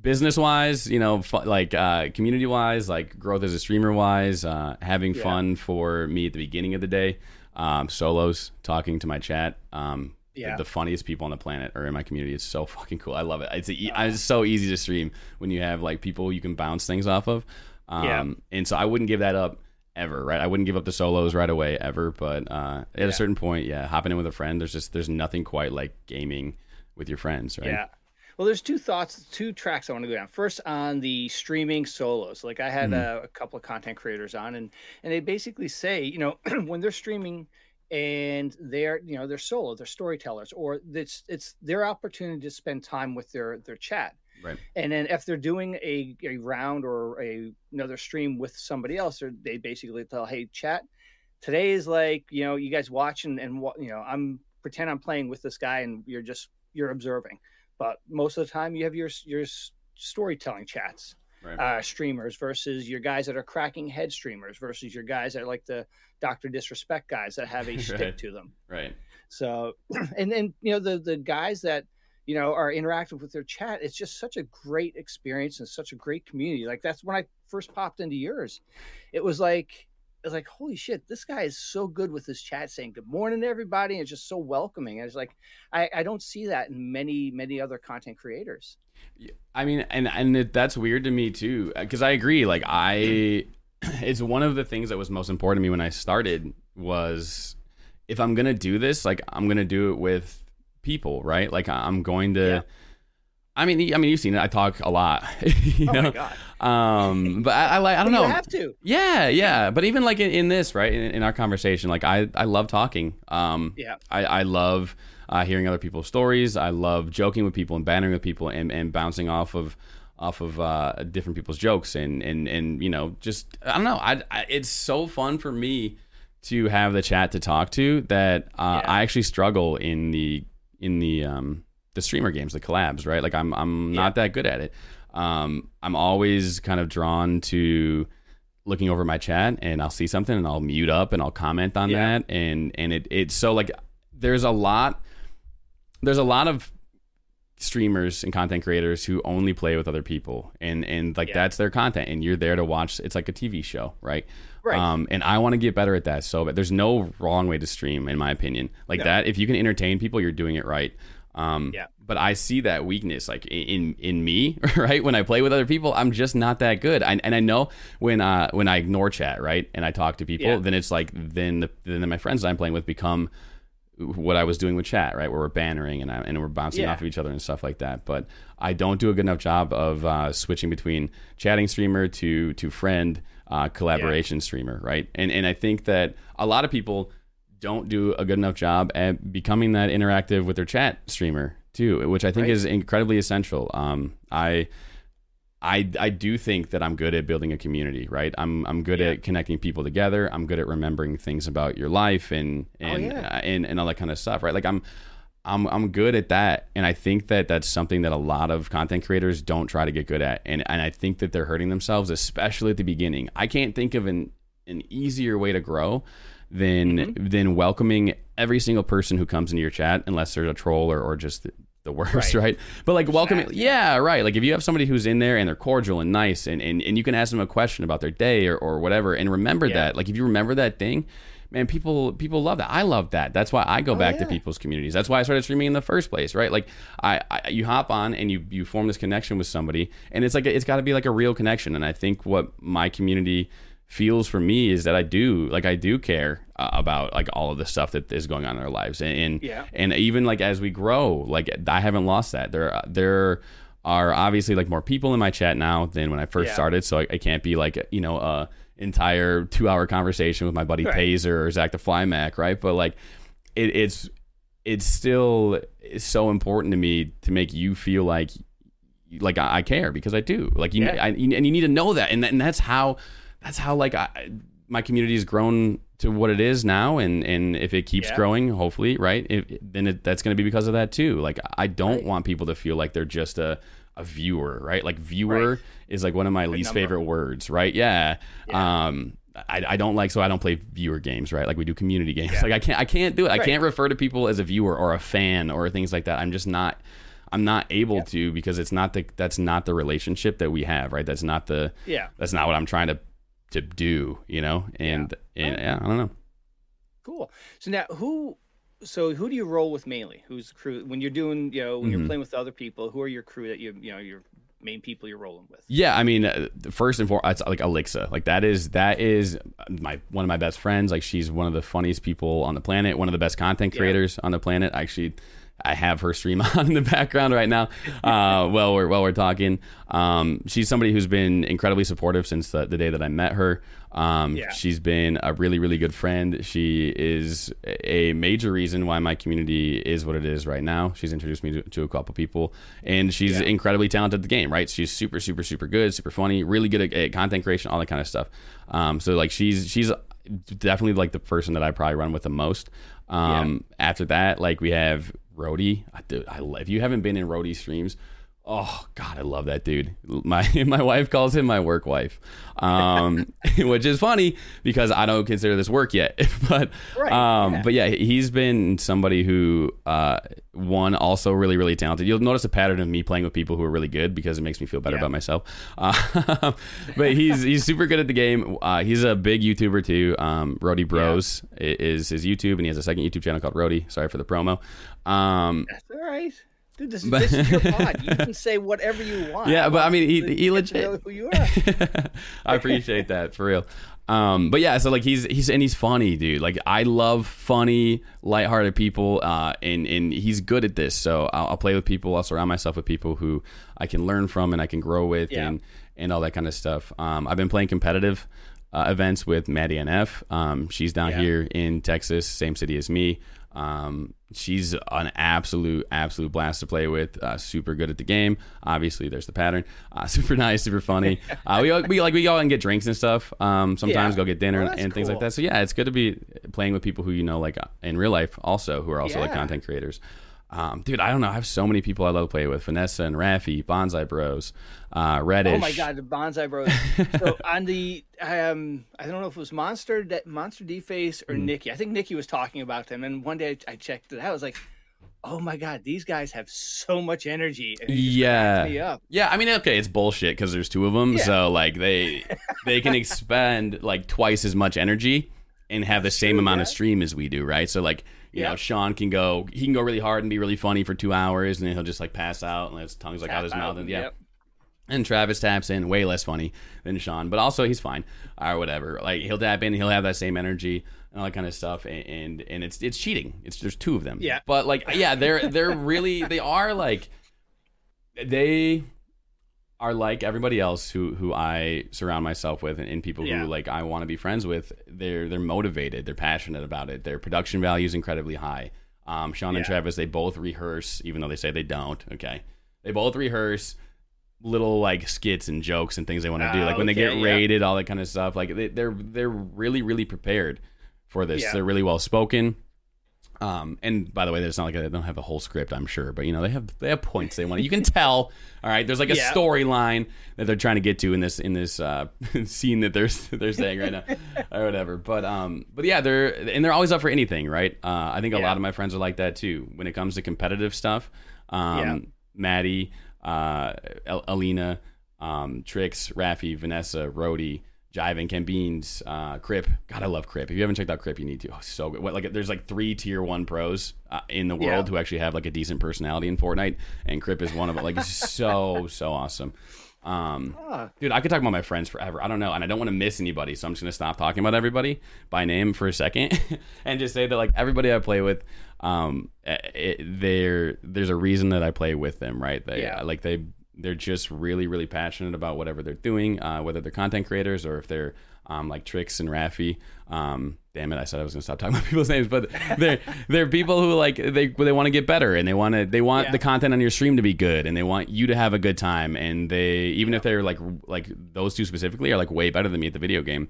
business wise, you know, fu- like uh, community wise, like growth as a streamer wise, uh, having fun for me at the beginning of the day, um, solos, talking to my chat. Um, Yeah. the, the funniest people on the planet are in my community. It's so fucking cool. I love it. It's, a, Ah. it's so easy to stream when you have like people you can bounce things off of. Um, Yeah. And so I wouldn't give that up ever, right? I wouldn't give up the solos right away ever. But uh, at Yeah. a certain point, yeah, hopping in with a friend, there's just there's nothing quite like gaming with your friends, right? Yeah. Well, there's two thoughts, two tracks I want to go down. First, on the streaming solos, like I had Mhm. a, a couple of content creators on, and and they basically say, you know, when they're streaming and they're, you know, they're solo, they're storytellers, or it's it's their opportunity to spend time with their their chat. Right. And then if they're doing a, a round or a another stream with somebody else, or they basically tell, hey, chat, today is like, you know, you guys watch and, and what, you know, I'm pretend I'm playing with this guy and you're just you're observing. But most of the time, you have your your storytelling chats, Right. uh, streamers versus your guys that are cracking head streamers versus your guys that are like the Doctor Disrespect guys that have a Right. stick to them. right. So, and then you know the the guys that you know are interactive with their chat. It's just such a great experience and such a great community. Like that's when I first popped into yours. It was like was like, holy shit, this guy is so good with his chat, saying good morning to everybody, and just so welcoming. And it's like, I, I don't see that in many many other content creators. I mean, and and it, that's weird to me too, uh, because I agree. Like I, it's one of the things that was most important to me when I started was if I'm gonna do this, like I'm gonna do it with people, right? Like I'm going to. Yeah. I mean, I mean, you've seen it. I talk a lot, you Oh know. Um, but I, I like. I don't know. Have to. Yeah, yeah. But even like in, in this, right, in, in our conversation, like I, I love talking. Um, Yeah. I, I love uh, hearing other people's stories. I love joking with people and bantering with people and, and bouncing off of off of uh, different people's jokes and, and and you know just I don't know. I, I it's so fun for me to have the chat to talk to that uh, Yeah. I actually struggle in the in the um the streamer games, the collabs, right? Like I'm I'm not that good at it. Um, I'm always kind of drawn to looking over my chat and I'll see something and I'll mute up and I'll comment on Yeah. that and and it it's so like there's a lot there's a lot of streamers and content creators who only play with other people and and like Yeah. that's their content and you're there to watch it's like a TV show right Right. um and I want to get better at that so but there's no wrong way to stream in my opinion like No. that if you can entertain people you're doing it right um Yeah. But I see that weakness like in in me right when I play with other people I'm just not that good I, and I know when uh when I ignore chat right and I talk to people Yeah. then it's like then the then my friends that I'm playing with become what I was doing with chat, right? Where we're bannering and I, and we're bouncing Yeah. off of each other and stuff like that. But I don't do a good enough job of uh, switching between chatting streamer to to friend uh, collaboration streamer, right? And and I think that a lot of people don't do a good enough job at becoming that interactive with their chat streamer too, which I think Right. is incredibly essential. Um, I. I, I do think that I'm good at building a community, right? I'm I'm good Yeah. at connecting people together. I'm good at remembering things about your life and and Oh, yeah. uh, and, and all that kind of stuff, right? Like I'm I'm I'm good at that, and I think that that's something that a lot of content creators don't try to get good at, and and I think that they're hurting themselves, especially at the beginning. I can't think of an an easier way to grow than Mm-hmm. than welcoming every single person who comes into your chat, unless they're a troll or, or just the, the worst, Right. right? But like welcoming, yeah, right. Like if you have somebody who's in there and they're cordial and nice, and and, and you can ask them a question about their day or, or whatever, and remember Yeah. that. Like if you remember that thing, man, people people love that. I love that. That's why I go back to Oh, people's communities. That's why I started streaming in the first place, right? Like I, I you hop on and you you form this connection with somebody, and it's like it's got to be like a real connection. And I think what my community feels for me is that I do like I do care uh, about like all of the stuff that is going on in their lives, and and, Yeah. and even like as we grow, like I haven't lost that. There there are obviously like more people in my chat now than when I first Yeah. started, so I, I can't be like you know a entire two hour conversation with my buddy Right. Taser or Zach the Fly Mac, right? But like it, it's it's still it's so important to me to make you feel like like I, I care because I do. Like you, Yeah. I, and you need to know that, and that, and that's how that's how like I, my community has grown to what it is now, and and if it keeps Yeah. growing, hopefully, right, if, then it, that's going to be because of that too. Like I don't Right. want people to feel like they're just a a viewer, right? Like viewer Right. is like one of my least number. favorite words, right? Yeah. Yeah. Um, I, I don't like so I don't play viewer games, right? Like we do community games. Yeah. Like I can't I can't do it. I can't refer to people as a viewer or a fan or things like that. I'm just not I'm not able Yeah. to because it's not the that's not the relationship that we have, right? That's not the Yeah. that's not what I'm trying to to do, you know? And and yeah, I don't know. Cool. So now who so who do you roll with mainly? Who's the crew when you're doing, you know, when you're Mhm. playing with other people, who are your crew that you you know, your main people you're rolling with? Yeah, I mean, uh, first and foremost, it's like Alexa. Like that is that is my one of my best friends. Like she's one of the funniest people on the planet. One of the best content Yeah. creators on the planet. Actually, I have her stream on in the background right now. Uh, while we're while we're talking, um, she's somebody who's been incredibly supportive since the, the day that I met her. Um, Yeah. She's been a really really good friend. She is a major reason why my community is what it is right now. She's introduced me to, to a couple people, and she's Yeah. incredibly talented at the game. Right? She's super super super good, super funny, really good at, at content creation, all that kind of stuff. Um, so like she's she's definitely like the person that I probably run with the most. Um, After that, like we have Rody. I, I, if you haven't been in Rody streams, Oh God, I love that dude. My my wife calls him my work wife, um, which is funny because I don't consider this work yet. but Right, um, yeah. but yeah, he's been somebody who uh, one also really really talented. You'll notice a pattern of me playing with people who are really good because it makes me feel better Yeah. about myself. Uh, but he's he's super good at the game. Uh, he's a big YouTuber too. Um, Rody Bros i- is his YouTube, and he has a second YouTube channel called Rody. Sorry for the promo. Um, That's all right. Dude, this, But- this is your pod. You can say whatever you want. Yeah, but I mean, he- he legit- know who you are. I appreciate that for real. Um, but yeah, so like he's he's and he's funny, dude. Like I love funny, lighthearted people, uh, and and he's good at this. So I'll, I'll play with people. I'll surround myself with people who I can learn from and I can grow with, Yeah. and and all that kind of stuff. Um, I've been playing competitive uh, events with Maddie NF. Um, she's down Yeah. here in Texas, same city as me. Um, she's an absolute, absolute blast to play with. Uh, super good at the game. Obviously, there's the pattern. Uh, super nice, super funny. Uh, we, we like we go and get drinks and stuff. Um, sometimes Yeah. go get dinner Well, and, and things like that. So yeah, it's good to be playing with people who you know, like uh, in real life, also who are also like content creators. Um, dude, I don't know. I have so many people I love to play with: Vanessa and Rafi, Bonsai Bros, uh, Reddish. Oh my god, the bonsai bros. so on the um, I don't know if it was Monster, that Monster D Face Hmm. or Nikki. I think Nikki was talking about them, and one day I checked it out. I was like, oh my god, these guys have so much energy. And Yeah. Yeah, I mean, okay, it's bullshit because there's two of them, Yeah. so like they they can expend like twice as much energy and have the same true, amount yeah. of stream as we do, right? So like, you Yeah. know, Sean can go, he can go really hard and be really funny for two hours, and then he'll just like pass out and his tongue's like out Tap his mouth, and yeah. yep. And Travis taps in, way less funny than Sean, but also he's fine or whatever. Like he'll tap in, he'll have that same energy and all that kind of stuff, and and, and it's it's cheating. It's there's two of them. Yeah. but like yeah, they're they're really they are like they are like everybody else who who I surround myself with and, and people Yeah. who like I want to be friends with. They're they're motivated. They're passionate about it. Their production value is incredibly high. Um, Sean and Travis, they both rehearse, even though they say they don't. Okay, they both rehearse little like skits and jokes and things they want to do. Ah, Like when they get yeah. rated, all that kind of stuff. Like they, they're they're really really prepared for this. Yeah. They're really well spoken. Um, and by the way, it's not like they don't have a whole script, I'm sure, but you know they have they have points they want. You can tell. All right, there's like a Yeah. storyline that they're trying to get to in this in this uh, scene that they're they're saying right now, or whatever. But um, but yeah, they're and they're always up for anything, right? Uh, I think a Yeah. lot of my friends are like that too when it comes to competitive stuff. Um, Yeah. Maddie, uh, Alina, um, Trix, Rafi, Vanessa, Rody, Jive and Ken Beans, uh, Crip. God, I love Crip. If you haven't checked out Crip, you need to. Oh, so good. What, like, there's like three tier one pros uh, in the world Yeah. who actually have like a decent personality in Fortnite, and Crip is one of them. Like, it's so so awesome. Um, Ah, dude, I could talk about my friends forever. I don't know, and I don't want to miss anybody, so I'm just gonna stop talking about everybody by name for a second, and just say that like everybody I play with, um, it, there there's a reason that I play with them, right? They Yeah. like they they're just really really passionate about whatever they're doing, uh, whether they're content creators or if they're um, like Trix and Rafi. Um, damn it, I said I was gonna stop talking about people's names, but they're they're people who like they they want to get better and they want to they want Yeah. the content on your stream to be good and they want you to have a good time and they even if they're like like those two specifically are like way better than me at the video game,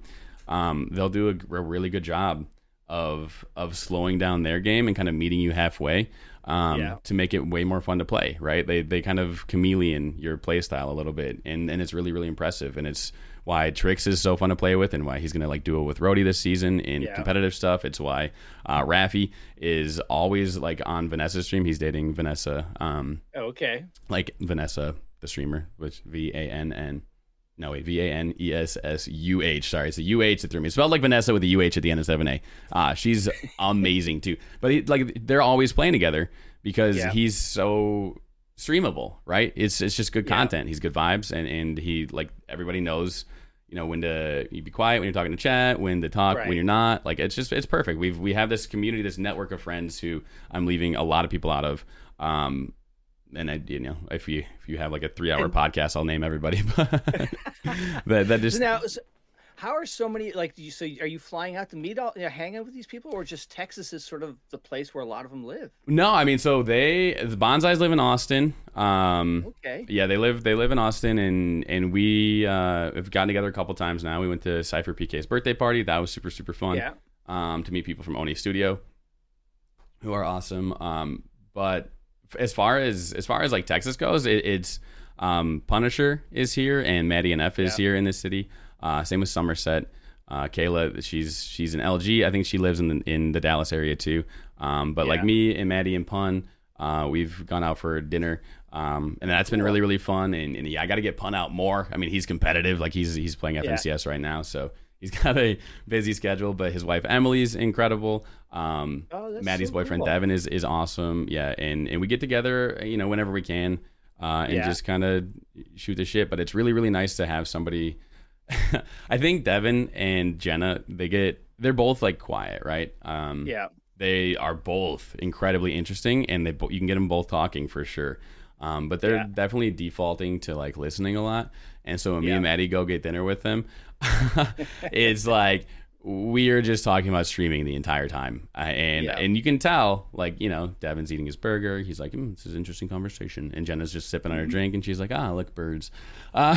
um, they'll do a, a really good job of of slowing down their game and kind of meeting you halfway um, Yeah. to make it way more fun to play. Right? They they kind of chameleon your play style a little bit, and and it's really really impressive. And it's why Trix is so fun to play with, and why he's gonna like do it with Rody this season in Yeah. competitive stuff. It's why uh, Rafi is always like on Vanessa's stream. He's dating Vanessa, um, okay. like Vanessa the streamer, which V A N N. No wait, V A N E S S U H. Sorry, it's the U H that threw me. It spelled like Vanessa with the U H at the end of seven A. Uh, she's amazing too. But he, like they're always playing together because Yeah. he's so streamable, right? It's it's just good Yeah. content. He's good vibes, and and he like everybody knows, you know, when to you be quiet when you're talking to chat, when to talk Right. when you're not. Like it's just it's perfect. We've we have this community, this network of friends who I'm leaving a lot of people out of. Um, and I, you know, if you if you have like a three hour And- podcast, I'll name everybody. But that that just now, so how are so many like? Do you so are you flying out to meet all, you know, hang out with these people, or just Texas is sort of the place where a lot of them live? no. I mean, so they the bonsais live in Austin. Um, Okay. yeah, they live they live in Austin, and and we uh, have gotten together a couple times now. We went to Cypher PK's birthday party. That was super super fun. Yeah. Um, to meet people from Oni Studio, who are awesome. Um, but as far as as far as like Texas goes, it, it's um, Punisher is here and Maddie NF is Yeah. here in this city. Uh, same with Somerset. Uh, Kayla, she's she's an LG. I think she lives in the, in the Dallas area too. Um, but like me and Maddie and Pun, uh, we've gone out for dinner. Um, and that's been really really fun. And, and yeah, I got to get Pun out more. I mean, he's competitive. Like he's he's playing Yeah. FNCS right now, so he's got a busy schedule. But his wife Emily's incredible. Um, Oh, Maddie's so boyfriend cool. Devin is is awesome. Yeah, and and we get together, you know, whenever we can, uh, and Yeah. just kind of shoot the shit. But it's really really nice to have somebody. I think Devin and Jenna, they get they're both like quiet, right? Um, Yeah. they are both incredibly interesting, and they you can get them both talking for sure. Um, but they're Yeah. definitely defaulting to like listening a lot. And so when me and Maddie go get dinner with them, it's like we are just talking about streaming the entire time, uh, and Yeah. and you can tell like you know Devin's eating his burger. He's like, mm, "This is an interesting conversation," and Jenna's just sipping on Mm-hmm. her drink, and she's like, "Ah, look, birds." Uh,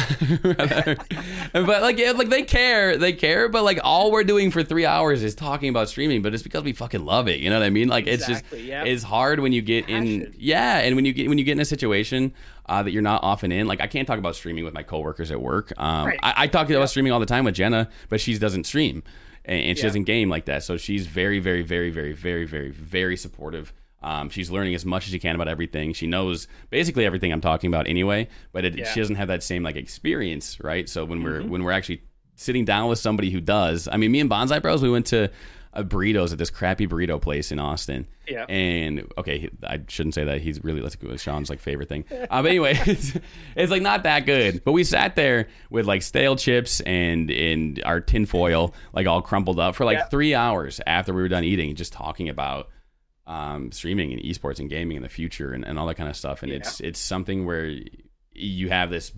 but like, yeah, like they care, they care. But like, all we're doing for three hours is talking about streaming. But it's because we fucking love it. You know what I mean? Like, it's just Exactly, yeah. it's hard when you get in, yeah, and when you get when you get in a situation uh, that you're not often in. Like, I can't talk about streaming with my coworkers at work. Um, Right. I, I talk about streaming all the time with Jenna, but she doesn't stream and, and she Yeah. doesn't game like that. So she's very, very, very, very, very, very, very supportive. Um, she's learning as much as she can about everything. She knows basically everything I'm talking about anyway, but it, Yeah. Mm-hmm. she doesn't have that same like experience, right? So when we're when we're actually sitting down with somebody who does, I mean, me and Bonsai Bros, we went to burritos at this crappy burrito place in Austin. Yeah. And okay, I shouldn't say that. He's really let's go with Sean's like favorite thing. Uh, but anyway, it's, it's like not that good. But we sat there with like stale chips and and our tinfoil like all crumpled up for like Yeah. three hours after we were done eating, just talking about um, streaming and esports and gaming in the future and, and all that kind of stuff. And Yeah. it's it's something where you have this.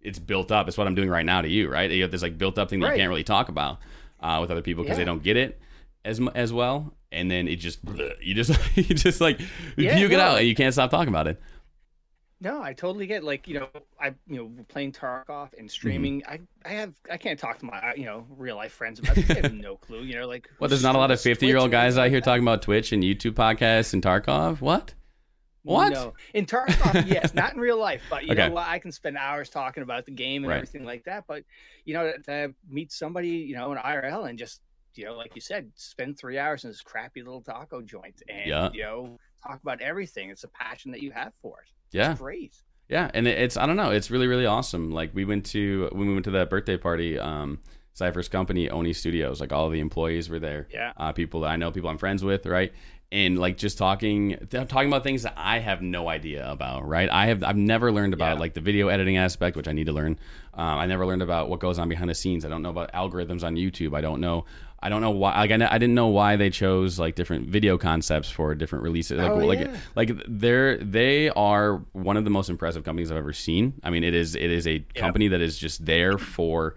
It's built up. It's what I'm doing right now to you, right? You have this like built up thing that Right. you can't really talk about uh, with other people because they don't get it as as well, and then it just you just you just like Yeah, puke it no. out, and you can't stop talking about it. No, I totally get like you know I you know playing Tarkov and mm-hmm. streaming. I I have I can't talk to my uh, you know real life friends about this. I have no clue. You know like Well, there's not a lot of 50 year old guys out here like talking about Twitch and YouTube podcasts and Tarkov. What? What? No, in Tarkov, yes, not in real life, but you Okay. know what? I can spend hours talking about the game and Right. everything like that. But you know to, to meet somebody you know in IRL and just you know like you said, spend three hours in this crappy little taco joint and Yeah. you know talk about everything. It's a passion that you have for it. Yeah. It's great. Yeah, and it's I don't know, it's really really awesome. Like we went to when we went to that birthday party, um, Cypher's company, Oni Studios, like all the employees were there. Yeah. uh, people that I know, people I'm friends with, right? And like just talking, th- talking about things that I have no idea about, right? I have I've never learned about Yeah. like the video editing aspect, which I need to learn. Um, I never learned about what goes on behind the scenes. I don't know about algorithms on YouTube. I don't know. I don't know why. Like I, I didn't know why they chose like different video concepts for different releases. Like, Oh, like, yeah. like they're they are one of the most impressive companies I've ever seen. I mean, it is it is a company that is just there for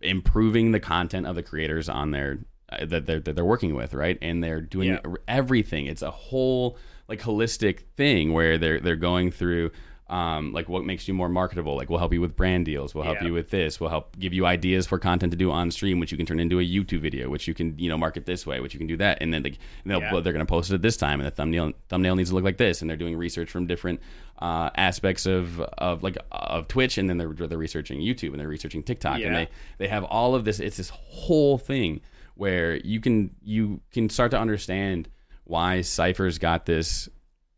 improving the content of the creators on their uh, that they're, that they're working with, right? And they're doing Yeah. everything. It's a whole like holistic thing where they're they're going through um, like what makes you more marketable. Like we'll help you with brand deals. We'll help Yeah. you with this. We'll help give you ideas for content to do on stream, which you can turn into a YouTube video, which you can you know market this way, which you can do that, and then like, they'll, Yeah. they're going to post it at this time, and the thumbnail thumbnail needs to look like this, and they're doing research from different uh, aspects of of like of Twitch, and then they're they're researching YouTube, and they're researching TikTok, and they they have all of this. It's this whole thing where you can you can start to understand why Cypher's got this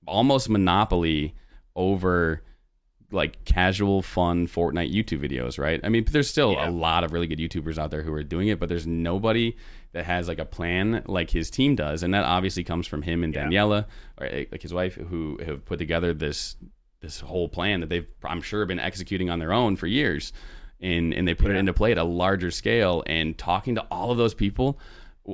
almost monopoly over like casual fun Fortnite YouTube videos, right? I mean, there's still Yeah. a lot of really good YouTubers out there who are doing it, but there's nobody that has like a plan like his team does, and that obviously comes from him and Yeah. Daniela, or eh, like his wife, who have put together this this whole plan that they've I'm sure been executing on their own for years, and and they put it into play at a larger scale. And talking to all of those people,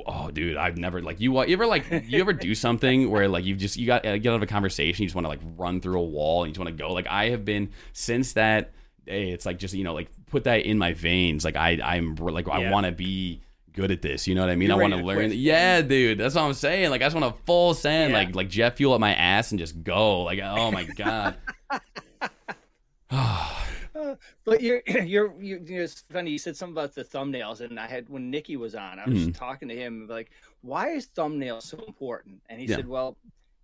oh dude, I've never like you. You ever like you ever do something where like you just you got uh, get out of a conversation, you just want to like run through a wall, and you just want to go. Like I have been since that day. It's like just you know like put that in my veins. Like I I'm like I want to be good at this. You know what I mean? You're I want to learn. quit. Yeah, dude, that's what I'm saying. Like I just want to full send Yeah. like like jet fuel up my ass and just go. Like oh my god. But you're you're you, you know, it's funny. You said something about the thumbnails, and I had when Nikki was on, I was Mhm. talking to him like, why is thumbnails so important? And he Yeah. said, well,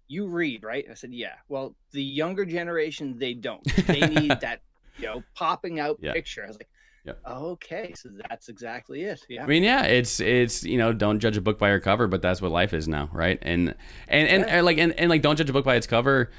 you read, right? I said, yeah. Well, the younger generation, they don't. They need that, you know, popping out Yeah. picture. I was like, okay, so that's exactly it. Yeah. I mean, yeah, it's it's you know, don't judge a book by your cover, but that's what life is now, right? And and and, Yeah. and like and, and like don't judge a book by its cover.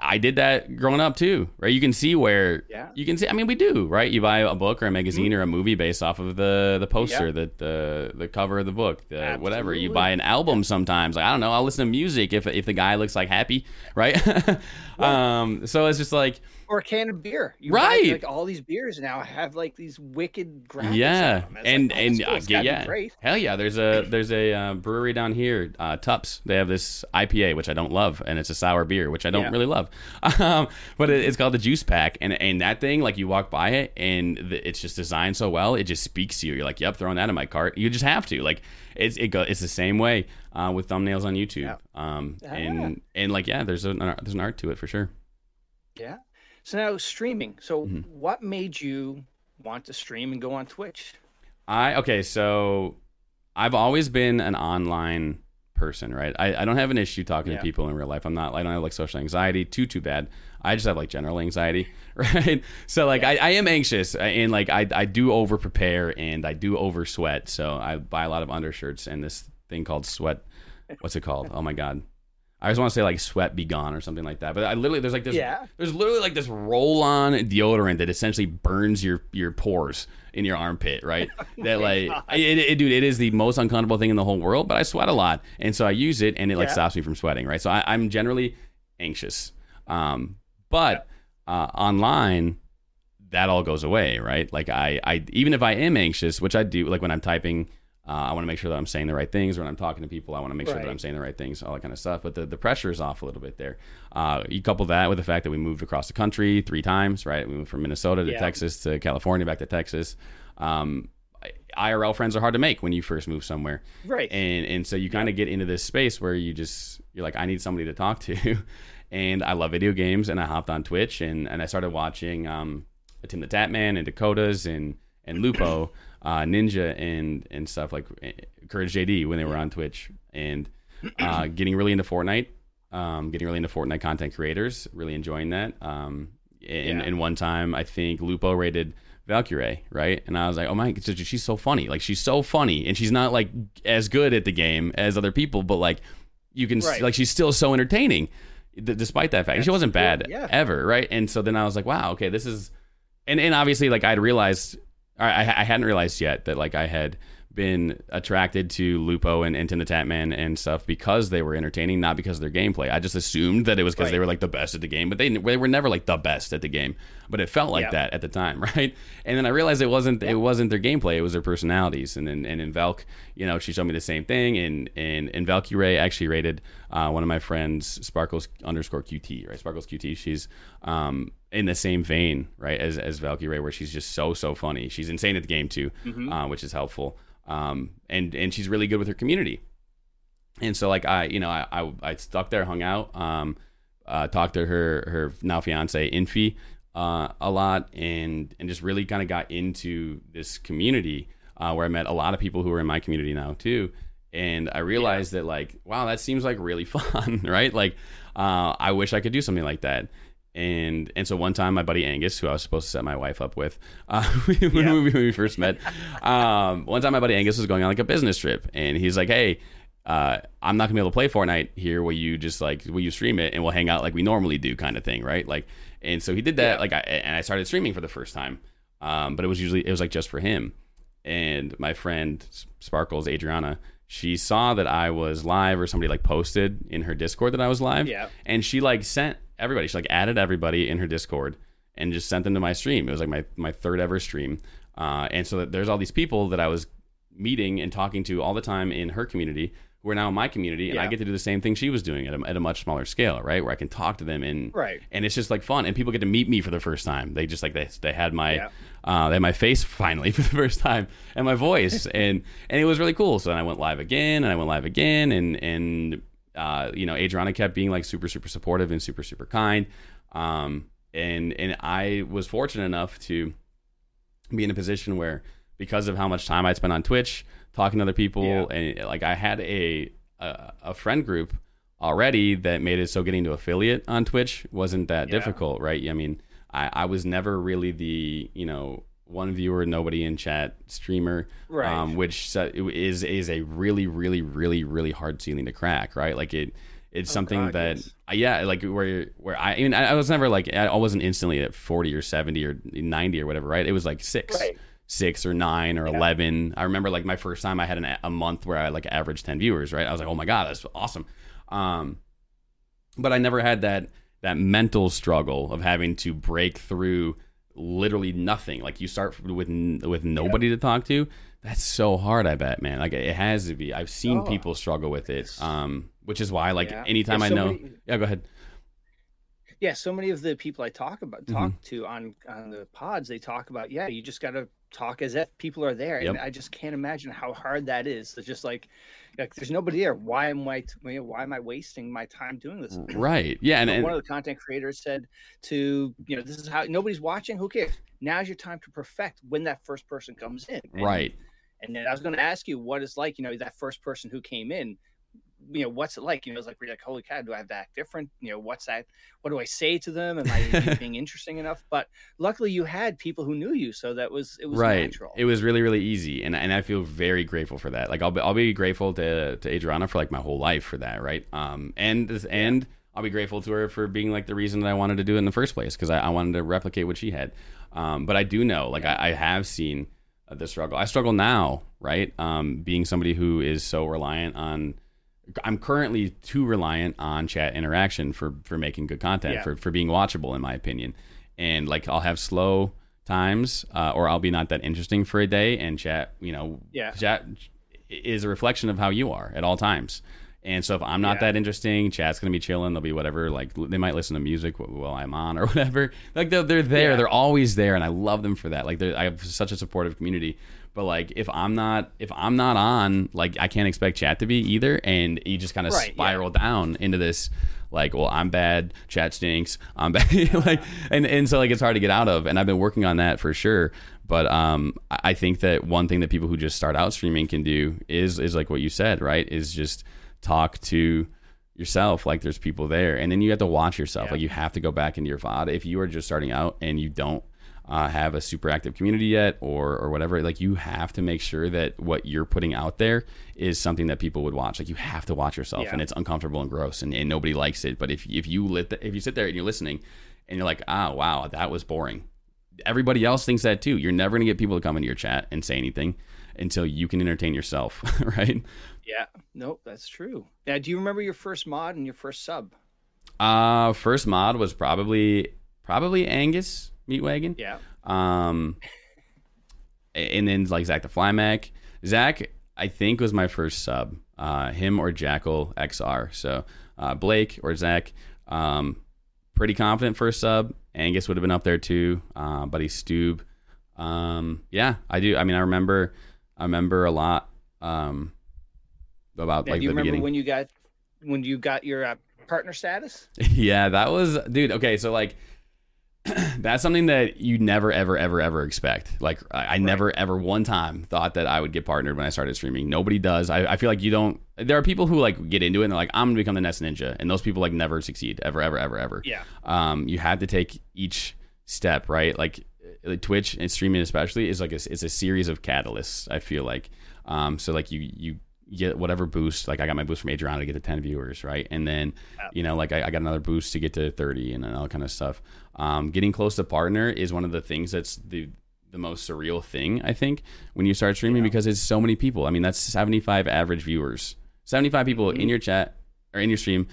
I did that growing up too, right? You can see where Yeah. Mm-hmm. you can see. I mean, we do, right? You buy a book or a magazine or a movie based off of the the poster, Yeah. the the the cover of the book, the whatever. You buy an album sometimes. Like I don't know, I'll listen to music if if the guy looks like happy, right? um, so it's just like or a can of beer. You buy, Right. like all these beers now have like these wicked graphics. yeah, on them. It's and like, oh, and cool. uh, yeah, great. hell yeah. There's a there's a uh, brewery down here, uh, Tupps. They have this IPA which I don't love, and it's a sour beer which I don't Yeah. really love. Um, but it, it's called the Juice Pack, and and that thing like you walk by it, and the, it's just designed so well, it just speaks to you. You're like, yep, throwing that in my cart. You just have to like. It's it go, it's the same way uh, with thumbnails on YouTube. Yeah. Um, Ah. and and like yeah, there's an art- there's an art to it for sure. Yeah. So now streaming. So Mm-hmm. what made you want to stream and go on Twitch? I okay, so I've always been an online person, right? I, I don't have an issue talking Yeah. to people in real life. I'm not I don't have like social anxiety too too bad. I just have like general anxiety, right? So like I, I am anxious and like I, I do over prepare and I do over sweat. So I buy a lot of undershirts and this thing called sweat. What's it called? Oh my god. I just want to say like sweat be gone or something like that. But I literally there's like this Yeah. there's literally like this roll on deodorant that essentially burns your your pores in your armpit, right? that like it, it, dude, it is the most uncomfortable thing in the whole world. But I sweat a lot, and so I use it, and it like stops me from sweating, right? So I, I'm generally anxious. Um, but uh, online, that all goes away, right? Like I, I even if I am anxious, which I do, like when I'm typing, uh, I want to make sure that I'm saying the right things. When I'm talking to people, I want to make sure that I'm saying the right things, all that kind of stuff. But the, the pressure is off a little bit there. Uh, you couple that with the fact that we moved across the country three times, right? We moved from Minnesota to Yeah. Texas to California, back to Texas. Um, IRL friends are hard to make when you first move somewhere Right. and and so you kind of get into this space where you just you're like I need somebody to talk to, and I love video games, and I hopped on Twitch and and I started watching um Tim the Tatman and Dakotaz and and Lupo, uh, Ninja and and stuff like eh, Courage JD when they were on Twitch and uh, getting really into Fortnite, um, getting really into Fortnite content creators, really enjoying that. Um, and, Yeah. and one time I think Lupo rated Valkyrae, right? And I was like, oh my, she's so funny. Like she's so funny, and she's not like as good at the game as other people, but like you can Right. like she's still so entertaining, d- despite that fact. And she wasn't bad yeah. ever, right? And so then I was like, wow, okay, this is, and and obviously like I'd realized, I, I hadn't realized yet that like I had been attracted to Lupo and, and the Tatman and stuff because they were entertaining, not because of their gameplay. I just assumed that it was because they were like the best at the game, but they, they were never like the best at the game. But it felt like Yeah. that at the time, right? And then I realized it wasn't it wasn't their gameplay; it was their personalities. And then and in Valk, you know, she showed me the same thing. And and and Valkyrae actually rated uh, one of my friends, Sparkles underscore QT, right? Sparkles QT. She's um, in the same vein, right, as as Valkyrae, where she's just so so funny. She's insane at the game too, uh, which is helpful. Um, and and she's really good with her community. And so like I, you know, I I, I stuck there, hung out, um, uh, talked to her her now fiance Infi uh, a lot, and and just really kind of got into this community uh, where I met a lot of people who are in my community now too. And I realized that like, wow, that seems like really fun, right? Like, uh, I wish I could do something like that. And and so one time, my buddy Angus, who I was supposed to set my wife up with, uh, when, Yeah. we, when we first met, um, one time my buddy Angus was going on like a business trip, and he's like, "Hey, uh, I'm not gonna be able to play Fortnite here. Will you just like will you stream it and we'll hang out like we normally do, kind of thing, right? Like, and so he did that. Yeah. Like, I, and I started streaming for the first time, um, but it was usually it was like just for him. And my friend Sparkles Adriana, she saw that I was live or somebody like posted in her Discord that I was live, Yeah. and she like sent everybody. She like added everybody in her Discord and just sent them to my stream. It was like my my third ever stream, uh, and so that there's all these people that I was meeting and talking to all the time in her community who are now in my community, and I get to do the same thing she was doing at a, at a much smaller scale, right? Where I can talk to them and Right. and it's just like fun, and people get to meet me for the first time. They just like they they had my Yeah. uh, they had my face finally for the first time and my voice, and and it was really cool. So then I went live again, and I went live again, and and uh, you know Adriana kept being like super super supportive and super super kind, um, and and I was fortunate enough to be in a position where because of how much time I'd spent on Twitch talking to other people Yeah. and like I had a a, a friend group already that made it so getting to affiliate on Twitch wasn't that Yeah. difficult, right? I mean, I, I was never really the you know one viewer, nobody in chat streamer, Right. um, which is is a really, really, really, really hard ceiling to crack, right? Like it, it's something Oh, God, that, yes. uh, yeah, like where where I, I mean, I I was never like I wasn't instantly at forty or seventy or ninety or whatever, right? It was like six. Right. Six or nine or Yeah. eleven. I remember like my first time I had an, a month where I like averaged ten viewers. Right, I was like, oh my god, that's awesome. Um, but I never had that that mental struggle of having to break through literally nothing. Like you start with with nobody to talk to. That's so hard. I bet, man. Like it has to be. I've seen Oh. people struggle with it. Um, which is why, like, Yeah. anytime Yeah, I so know, many- yeah, go ahead. yeah so many of the people i talk about Mm-hmm. talk to on on the pods they talk about yeah you just got to talk as if people are there Yep. and i just can't imagine how hard that is it's just like like there's nobody there why am i why am i wasting my time doing this Right. Yeah, and, and one of the content creators said to you know this is how nobody's watching who cares now's your time to perfect when that first person comes in And- right. and then i was going to ask you what it's like you know that first person who came in you know what's it like you know it's like we're like holy cow do i have to act different you know what's that what do i say to them am i being interesting enough but luckily you had people who knew you so that was it was right. natural It was really, really easy, and and I feel very grateful for that. Like I'll be, I'll be grateful to to Adriana for like my whole life for that, right? Um, and and I'll be grateful to her for being like the reason that I wanted to do it in the first place because I, I wanted to replicate what she had. Um, but I do know, like I, I have seen uh, the struggle. I struggle now, right? Um, being somebody who is so reliant on. I'm currently too reliant on chat interaction for for making good content Yeah. for for being watchable in my opinion. And like I'll have slow times uh, or I'll be not that interesting for a day and chat, you know, Yeah. chat is a reflection of how you are at all times. And so if I'm not Yeah. that interesting, chat's gonna be chilling. They'll be whatever. Like they might listen to music while I'm on or whatever. Like they're they're there. Yeah. They're always there, and I love them for that. Like I have such a supportive community. But like if I'm not if I'm not on, like I can't expect chat to be either. And you just kind of Right, yeah. spiral down into this like, well, I'm bad. Chat stinks. I'm bad. like and and so like it's hard to get out of. And I've been working on that for sure. But um, I I think that one thing that people who just start out streaming can do is is like what you said, right? Is just talk to yourself like there's people there, and then you have to watch yourself. Yeah. Like you have to go back into your VOD if you are just starting out and you don't uh, have a super active community yet or or whatever. Like you have to make sure that what you're putting out there is something that people would watch. Like you have to watch yourself, Yeah. and it's uncomfortable and gross, and, and nobody likes it. But if if you lit the, if you sit there and you're listening, and you're like, ah, wow, that was boring everybody else thinks that too. You're never going to get people to come into your chat and say anything until you can entertain yourself, right? yeah nope that's true now do you remember your first mod and your first sub Uh, first mod was probably probably Angus Meatwagon. yeah Um, and then like Zach the Flymac. Zach, I think was my first sub. Uh, him or Jackal XR. So uh, Blake or Zach. Um, pretty confident first sub. Angus would have been up there too. Uh, Buddy Stube. Um, yeah, I do. I mean, I remember. I remember a lot. Um, about Now, like do you the remember beginning. when you got when you got your uh, partner status yeah, that was dude. Okay, so like that's something that you never ever ever ever expect. Like I, I never ever one time thought that I would get partnered when I started streaming. Nobody does. I, I feel like you don't. There are people who like get into it and they're like, I'm gonna become the next ninja, and those people like never succeed ever ever ever ever. yeah Um, you have to take each step right. Like uh, Twitch and streaming especially is like a, it's a series of catalysts. I feel like. Um, so like you you get whatever boost. Like I got my boost from Adriana to get to ten viewers, right? And then you know like I, I got another boost to get to thirty and all that kind of stuff. Um, getting close to partner is one of the things that's the the most surreal thing I think when you start streaming because it's so many people. I mean that's seventy five average viewers, seventy five people in your chat or in your stream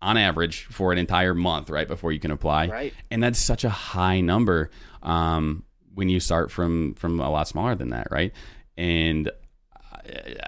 on average for an entire month, right before you can apply right and that's such a high number um, when you start from from a lot smaller than that, right? And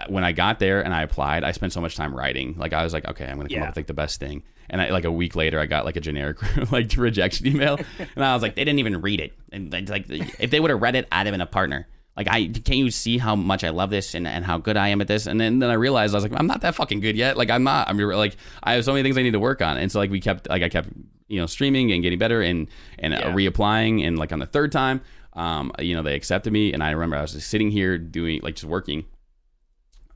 when I got there and I applied, I spent so much time writing. Like I was like, okay, I'm gonna come Yeah. up with like the best thing. And I, like a week later, I got like a generic like rejection email, and I was like, they didn't even read it. And like, if they would have read it, I'd have been a partner. Like I can't you see how much I love this and, and how good I am at this? And then, then I realized I was like, I'm not that fucking good yet. Like I'm not. I'm like I have so many things I need to work on. And so like we kept like I kept you know streaming and getting better and and uh, Yeah. reapplying and like on the third time, um, you know they accepted me and I remember I was just sitting here doing like just working.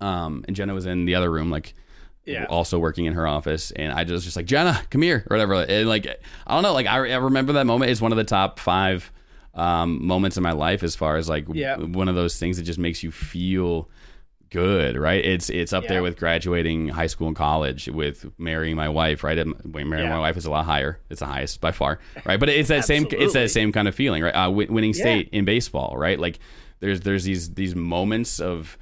Um, and Jenna was in the other room like Yeah. also working in her office, and I just just like Jenna, come here or whatever. And like I don't know, like I, I remember that moment. It's one of the top five um, moments in my life as far as like Yeah. w- one of those things that just makes you feel good, right? It's it's up Yeah. there with graduating high school and college, with marrying my wife, right? And Marrying Yeah. my wife is a lot higher. It's the highest by far, right? But it's that same it's that same kind of feeling, right? Uh, win- winning state in baseball, right? Like there's there's these these moments of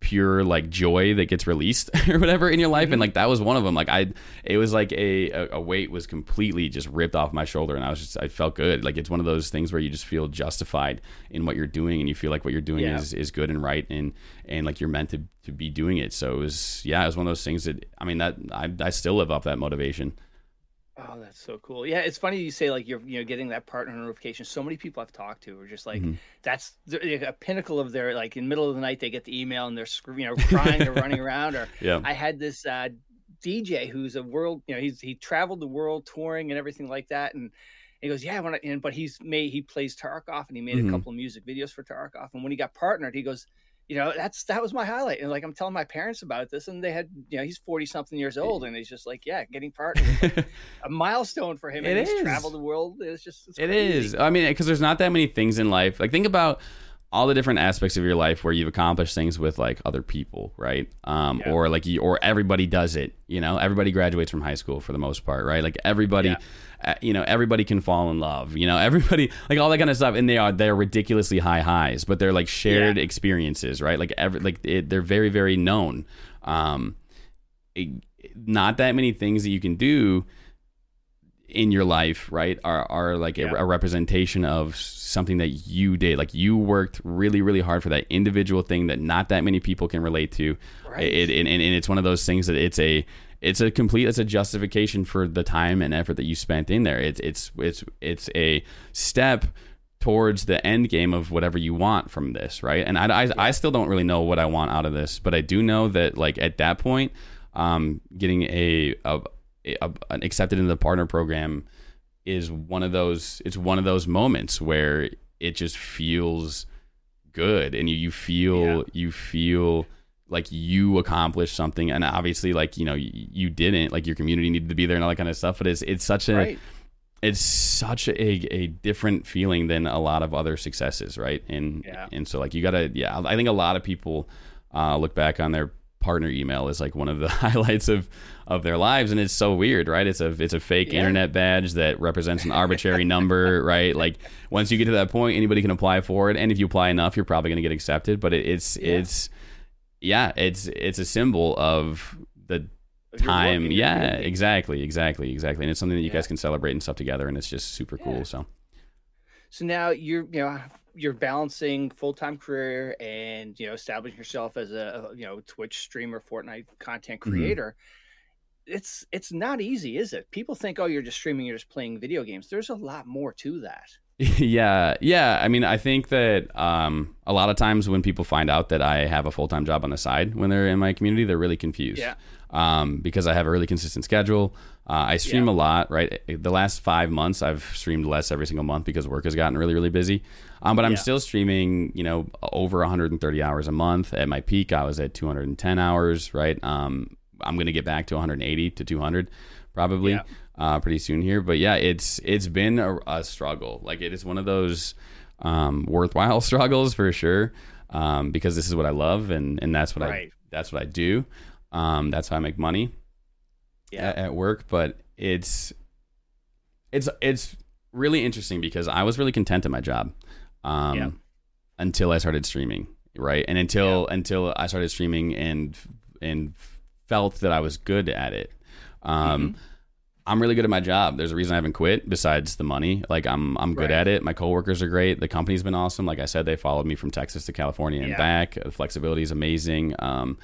pure like joy that gets released or whatever in your life Mm-hmm. and like that was one of them like i it was like a, a weight was completely just ripped off my shoulder and i was just i felt good like it's one of those things where you just feel justified in what you're doing and you feel like what you're doing Yeah. is is good and right and and like you're meant to to be doing it so it was yeah it was one of those things that i mean that i, I still live off that motivation Oh, that's so cool. Yeah, it's funny you say like you're you know getting that partner notification. So many people I've talked to are just like Mhm. that's a pinnacle of their like in the middle of the night they get the email and they're you know crying or running around. Or yeah I had this uh, DJ who's a world you know he's he traveled the world touring and everything like that and. He goes, yeah, when I, and, but he's made he plays Tarkov and he made Mhm. a couple of music videos for Tarkov. And when he got partnered, he goes, you know, that's that was my highlight. And like I'm telling my parents about this, and they had, you know, he's 40 something years old, and he's just like, yeah, getting partnered like a milestone for him. It and he's traveled the world. It's just it's It is. I mean, because there's not that many things in life. Like, think about all the different aspects of your life where you've accomplished things with like other people, right? Um, Yeah. or like you, or everybody does it. You know, everybody graduates from high school for the most part, right? Like everybody, Yeah. uh, you know, everybody can fall in love. You know, everybody like all that kind of stuff, and they are they're ridiculously high highs, but they're like shared Yeah. experiences, right? Like every like it, they're very very known. Um, it- not that many things that you can do in your life, right, are are like a, Yeah. a representation of something that you did. Like you worked really, really hard for that individual thing that not that many people can relate to. Right. It, and, and it's one of those things that it's a it's a complete it's a justification for the time and effort that you spent in there. It's it's it's it's a step towards the end game of whatever you want from this, right? And I, I, I still don't really know what I want out of this, but I do know that like at that point, um, getting a, a, a accepted into the partner program is one of those. It's one of those moments where it just feels good, and you you feel Yeah. you feel like you accomplished something, and obviously like you know you, you didn't like your community needed to be there and all that kind of stuff. But it's it's such a right. it's such a, a different feeling than a lot of other successes, right? And Yeah. and so like you gotta yeah, I think a lot of people uh, look back on their partner email is like one of the highlights of of their lives, and it's so weird, right? It's a it's a fake Yeah. internet badge that represents an arbitrary number, right? Like once you get to that point, anybody can apply for it, and if you apply enough, you're probably gonna get accepted. But it, it's Yeah. it's yeah, it's it's a symbol of the time. Yeah, exactly, exactly, exactly. And it's something that you Yeah. guys can celebrate and stuff together, and it's just super cool. So So now you're you know you're balancing full time career and you know establishing yourself as a you know Twitch streamer, Fortnite content Mhm. creator. It's it's not easy, is it? People think, oh, you're just streaming, you're just playing video games. There's a lot more to that. yeah, yeah. I mean, I think that um, a lot of times when people find out that I have a full time job on the side when they're in my community, they're really confused. Yeah. Um, because I have a really consistent schedule. Uh, I stream Yeah. a lot, right? The last five months, I've streamed less every single month because work has gotten really, really busy. Um, but I'm Yeah. still streaming, you know, over 130 hours a month. At my peak, I was at 210 hours, right? Um, I'm going to get back to 180 to 200 probably Yeah. uh, pretty soon here. But yeah, it's it's been a, a struggle. Like it is one of those um, worthwhile struggles for sure, um, because this is what I love and and that's what I that's what I do. Um, that's how I make money Yeah. at, at work. But it's it's it's really interesting because I was really content at my job um, Yeah. until I started streaming, right? And until until I started streaming and and felt that I was good at it. Um, Mm-hmm. I'm really good at my job. There's a reason I haven't quit besides the money. Like I'm I'm good Right. at it. My coworkers are great. The company's been awesome. Like I said, they followed me from Texas to California and Yeah. back. The flexibility is amazing. Um,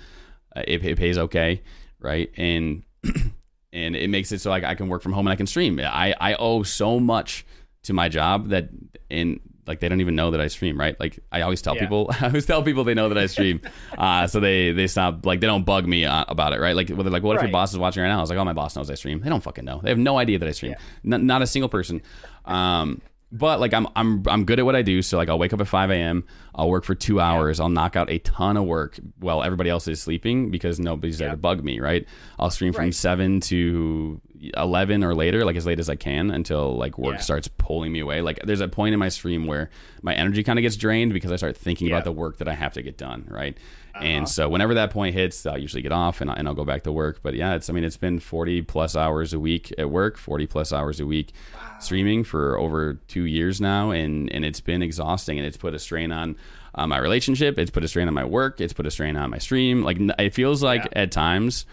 it, it pays okay, right? And and it makes it so like I can work from home and I can stream. I I owe so much to my job that and like they don't even know that I stream, right? Like I always tell Yeah. people, I always tell people they know that I stream, uh, so they they stop like they don't bug me uh, about it, right? Like whether like what if your boss is watching right now? I was like, oh, my boss knows I stream. They don't fucking know. They have no idea that I stream. Yeah. N- not a single person. Um, but like I'm I'm I'm good at what I do. So like I'll wake up at 5 a.m. I'll work for two hours. I'll knock out a ton of work while everybody else is sleeping because nobody's there to bug me. Right. I'll stream from Right. seven to 11 or later, like as late as I can until like work Yeah. starts pulling me away. Like there's a point in my stream where my energy kind of gets drained because I start thinking Yeah. about the work that I have to get done. Right. Uh-huh. And so whenever that point hits, I'll usually get off and, I- and I'll go back to work. But yeah, it's I mean it's been 40 plus hours a week at work, 40 plus hours a week streaming for over two years now, and and it's been exhausting, and it's put a strain on. My relationship, it's put a strain on my work, it's put a strain on my stream. Like it feels like Yeah. at times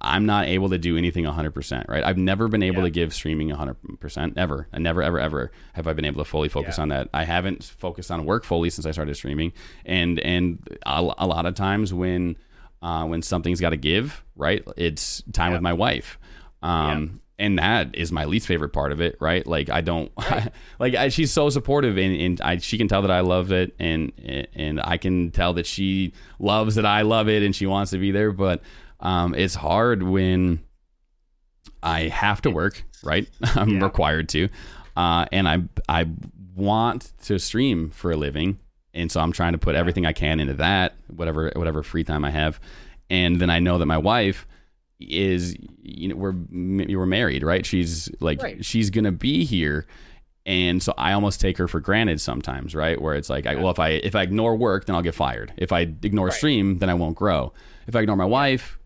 I'm not able to do anything 100%, right? I've never been able Yeah. to give streaming 100% ever. I never, ever, ever have I been able to fully focus Yeah. on that. I haven't focused on work fully since I started streaming. And, and a, a lot of times when, uh, when something's got to give, right? It's time Yeah. with my wife. Um, and that is my least favorite part of it, right? Like I don't like I, she's so supportive and, and I, she can tell that I love it and and I can tell that she loves that I love it and she wants to be there, but um, it's hard when I have to work, right? I'm Yeah. required to, uh, and I I want to stream for a living, and so I'm trying to put everything I can into that, whatever whatever free time I have, and then I know that my wife is you know we're were married, right? She's like Right. she's gonna be here. And so I almost take her for granted sometimes, right? Where it's like, I, well, if I if I ignore work, then I'll get fired. If I ignore Right. stream, then I won't grow. If I ignore my wife,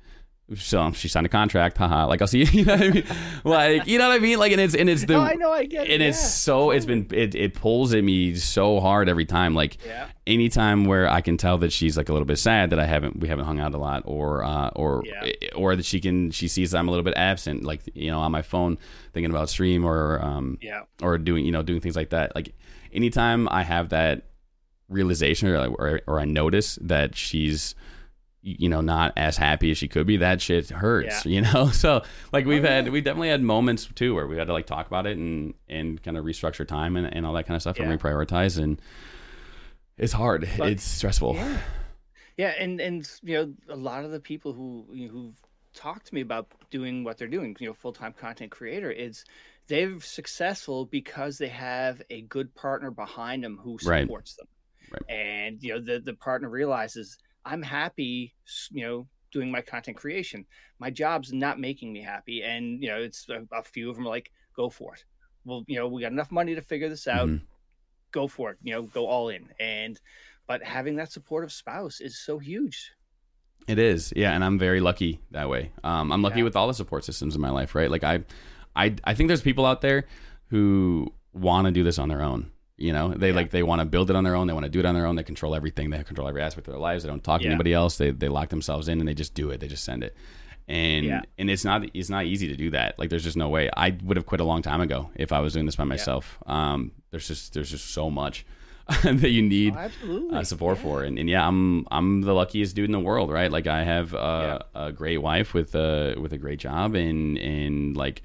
so she signed a contract, haha. Like I'll see, you know what I mean? Like you know what I mean? Like and it's and it's the No, I know, I get it. and it's yeah. so it's been it, it pulls at me so hard every time. Like Yeah. anytime where I can tell that she's like a little bit sad that I haven't we haven't hung out a lot or uh, or Yeah. or that she can she sees I'm a little bit absent, like you know on my phone thinking about stream or um Yeah. or doing you know doing things like that. Like anytime I have that realization or or, or I notice that she's you know not as happy as she could be that shit hurts Yeah. you know so like we've Oh, had yeah. we definitely had moments too where we had to like talk about it and and kind of restructure time and, and all that kind of stuff Yeah. and reprioritize and it's hard But- it's stressful Yeah. Yeah, and and you know a lot of the people who you know, who've talked to me about doing what they're doing, you know, full time content creator, is they're successful because they have a good partner behind them who Right. supports them, Right. and you know the the partner realizes I'm happy, you know, doing my content creation. My job's not making me happy, and you know, it's a, a few of them are like, go for it. Well, you know, we got enough money to figure this out Mhm. go for it you know go all in and but having that supportive spouse is so huge It is, yeah, and I'm very lucky that way. Um, I'm lucky Yeah. with all the support systems in my life, right? Like I, I, I think there's people out there who want to do this on their own. You know, they Yeah. like they want to build it on their own. They want to do it on their own. They control everything. They control every aspect of their lives. They don't talk to anybody else. They they lock themselves in and they just do it. They just send it. And Yeah. and it's not it's not easy to do that. Like there's just no way. I would have quit a long time ago if I was doing this by myself. Um, there's just there's just so much that you need Oh, uh, support Yeah. for and, and yeah i'm i'm the luckiest dude in the world right like i have a, a great wife with a with a great job and and like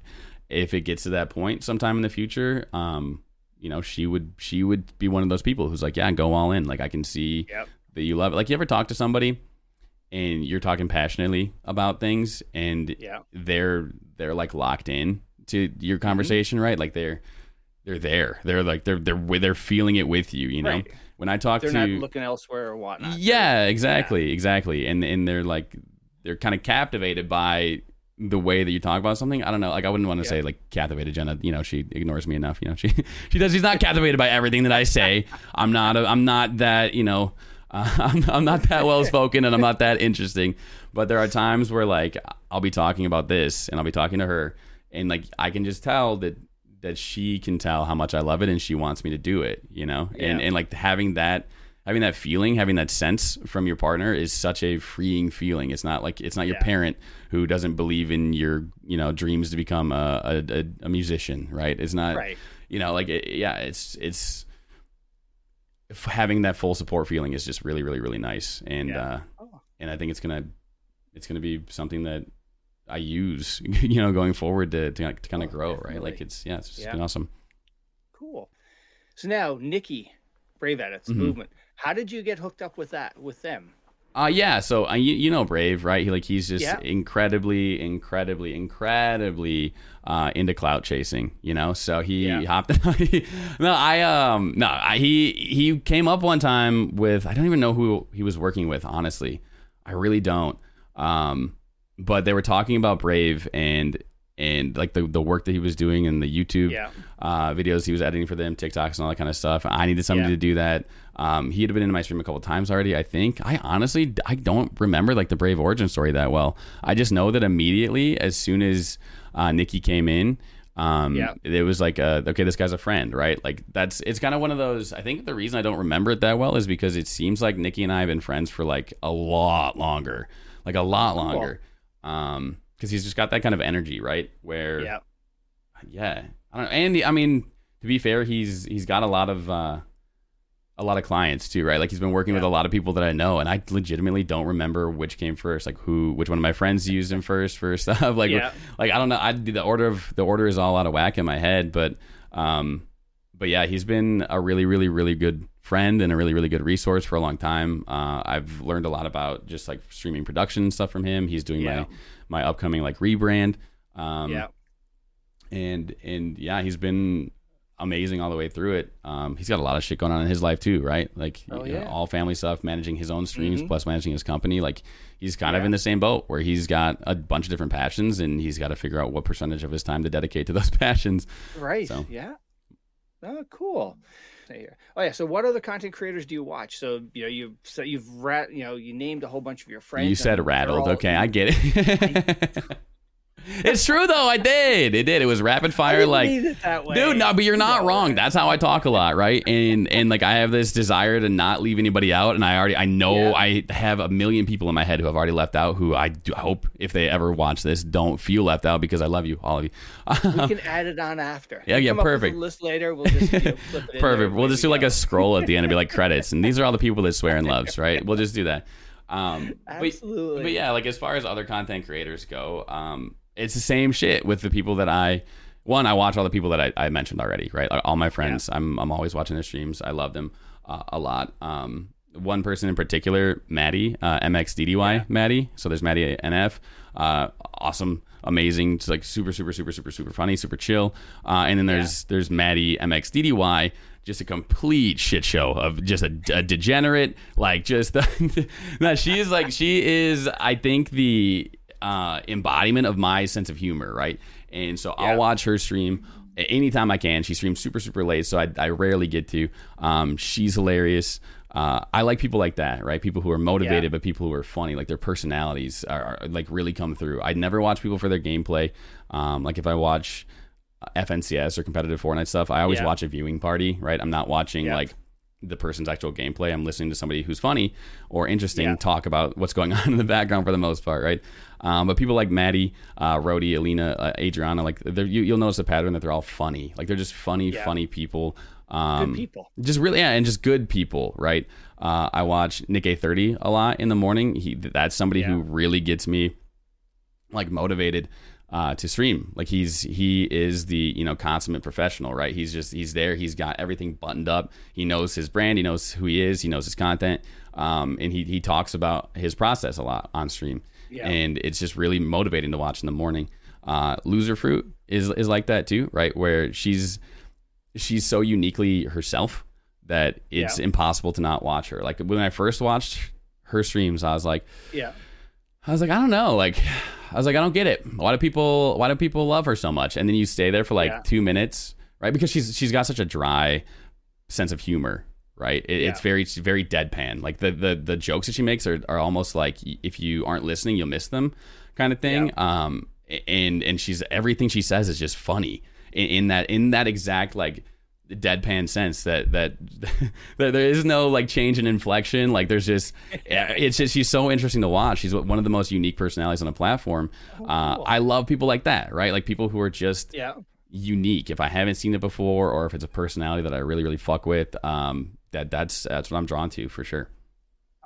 if it gets to that point sometime in the future um you know she would she would be one of those people who's like yeah go all in like i can see Yep. that you love it like you ever talk to somebody and you're talking passionately about things and yeah they're they're like locked in to your Mm-hmm. conversation right like they're they're there they're like they're they're they're feeling it with you you know Right. when i talk they're to not looking elsewhere or whatnot yeah, exactly, exactly. And and they're like they're kind of captivated by the way that you talk about something. I don't know. Like I wouldn't want to Yeah. say like captivated Jenna. You know, she ignores me enough. You know, she she does. She's not captivated by everything that I say. I'm not. A, I'm not that. You know. Uh, I'm, I'm not that well spoken and I'm not that interesting. But there are times where like I'll be talking about this and I'll be talking to her and like I can just tell that that she can tell how much I love it and she wants me to do it. You know, and and like having that having that feeling, having that sense from your partner is such a freeing feeling. It's not like it's not your Yeah. parent who doesn't believe in your you know dreams to become a a, a, musician, right? It's not right you know like it, yeah, it's it's having that full support feeling is just really really really nice, and Yeah. uh, Oh. and I think it's gonna it's gonna be something that. I use, you know, going forward to to, to kind Oh, of grow, right? Like it's yeah, it's just Yeah. been awesome. cool so now nikki brave edits Mhm. movement how did you get hooked up with that with them Uh yeah, so uh, you, you know Brave, right? He like he's just Yeah. incredibly, incredibly, incredibly uh, into clout chasing, you know. So he Yeah. hopped. no, I um no, I, he he came up one time with I don't even know who he was working with. Honestly, I really don't. Um, but they were talking about Brave and and like the the work that he was doing in the YouTube Yeah. uh, videos he was editing for them, TikToks and all that kind of stuff. I needed somebody Yeah. to do that. Um, he had been in my stream a couple times already. I think. I honestly I don't remember like the Brave origin story that well. I just know that immediately as soon as uh, Nikki came in. Um, Yeah. it was like, uh, okay, this guy's a friend, right? Like that's, it's kind of one of those, I think the reason I don't remember it that well is because it seems like Nikki and I have been friends for like a lot longer, like a lot Cool. longer. Um, cause he's just got that kind of energy, right? Where, Yeah. yeah, I don't know. And I mean, to be fair, he's he's got a lot of uh, a lot of clients too, right? Like he's been working with a lot of people that I know, and I legitimately don't remember which came first, like who, which one of my friends used him first for stuff. like, Yeah. like I don't know. I the order of the order is all out of whack in my head, but um, but yeah, he's been a really, really, really good friend and a really, really good resource for a long time. Uh, I've learned a lot about just like streaming production and stuff from him. He's doing Yeah. my my upcoming like rebrand. Um, yeah. and and yeah, he's been amazing all the way through it. Um, he's got a lot of shit going on in his life too, right? Like Oh, you know, all family stuff, managing his own streams Mhm. plus managing his company. Like he's kind of in the same boat where he's got a bunch of different passions and he's got to figure out what percentage of his time to dedicate to those passions. Right. So- Yeah. Oh, cool. Oh yeah. So, what other content creators do you watch? So, you know, you've so you've rat, you know, you named a whole bunch of your friends. you said rattled. all- okay, I get it. it's true though. I did. It did. It was rapid fire. like mean it that way. Dude, no, but you're not No. wrong. That's how I talk a lot, right? And and like I have this desire to not leave anybody out, and I already I know Yeah. I have a million people in my head who have already left out. Who I do hope if they ever watch this don't feel left out because I love you, all of you. we can add it on after. Yeah, yeah, Come up with a perfect. list later. We'll just you know, Perfect. We'll just do like a scroll at the end and be like credits, and these are all the people that Swearin loves, right? We'll just do that. Um, go. but- Absolutely. But yeah, like as far as other content creators go, um, it's the same shit with the people that I. One, I watch all the people that I, I mentioned already, right? All my friends, I'm I'm always watching their streams. I love them uh, a lot. Um, one person in particular, Maddie, uh, MXDDY, Yeah. Maddie. So there's Maddie NF, uh, awesome, amazing, just like super, super, super, super, super funny, super chill. Uh, and then there's there's Maddie MXDDY, just a complete shit show of just a, a degenerate, like just the, no, she is like she is. I think the uh, embodiment of my sense of humor, right? And so Yeah. I'll watch her stream anytime I can. She streams super super late, so I, I rarely get to. Um, she's hilarious. Uh, I like people like that, right? People who are motivated, Yeah. but people who are funny. Like their personalities are, are like really come through. I never watch people for their gameplay. Um, like if I watch FNCS or competitive Fortnite stuff, I always Yeah. watch a viewing party, right? I'm not watching Yeah. like the person's actual gameplay. I'm listening to somebody who's funny or interesting talk about what's going on in the background for the most part, right? Um, but people like Maddie, uh, Rhodey, Alina, uh, Adriana, like you, you'll notice a pattern that they're all funny. Like they're just funny, Yeah. funny people. Um, Good people. just really yeah and just good people right? Uh, i watch NickEh30 a lot in the morning. He that's somebody who really gets me like motivated uh, to stream. Like he's he is the you know consummate professional right? He's just he's there. He's got everything buttoned up. He knows his brand. He knows who he is. He knows his content. Um, and he, he talks about his process a lot on stream Yeah. and it's just really motivating to watch in the morning uh, Loserfruit is is like that too right where she's she's so uniquely herself that it's Yeah. impossible to not watch her. Like when I first watched her streams, I was like, Yeah. I was like, I don't know, like, I was like, I don't get it. Why do people, why do people love her so much? And then you stay there for like Yeah. two minutes, right? Because she's she's got such a dry sense of humor, right? It, It's very it's very deadpan. Like the the the jokes that she makes are are almost like if you aren't listening, you'll miss them, kind of thing. Um, and and she's everything she says is just funny in, in that in that exact like deadpan sense that that that there is no like change in inflection like there's just it's just she's so interesting to watch she's one of the most unique personalities on the platform uh, cool. i love people like that right like people who are just Yeah. unique if i haven't seen it before or if it's a personality that i really really fuck with um that that's that's what i'm drawn to for sure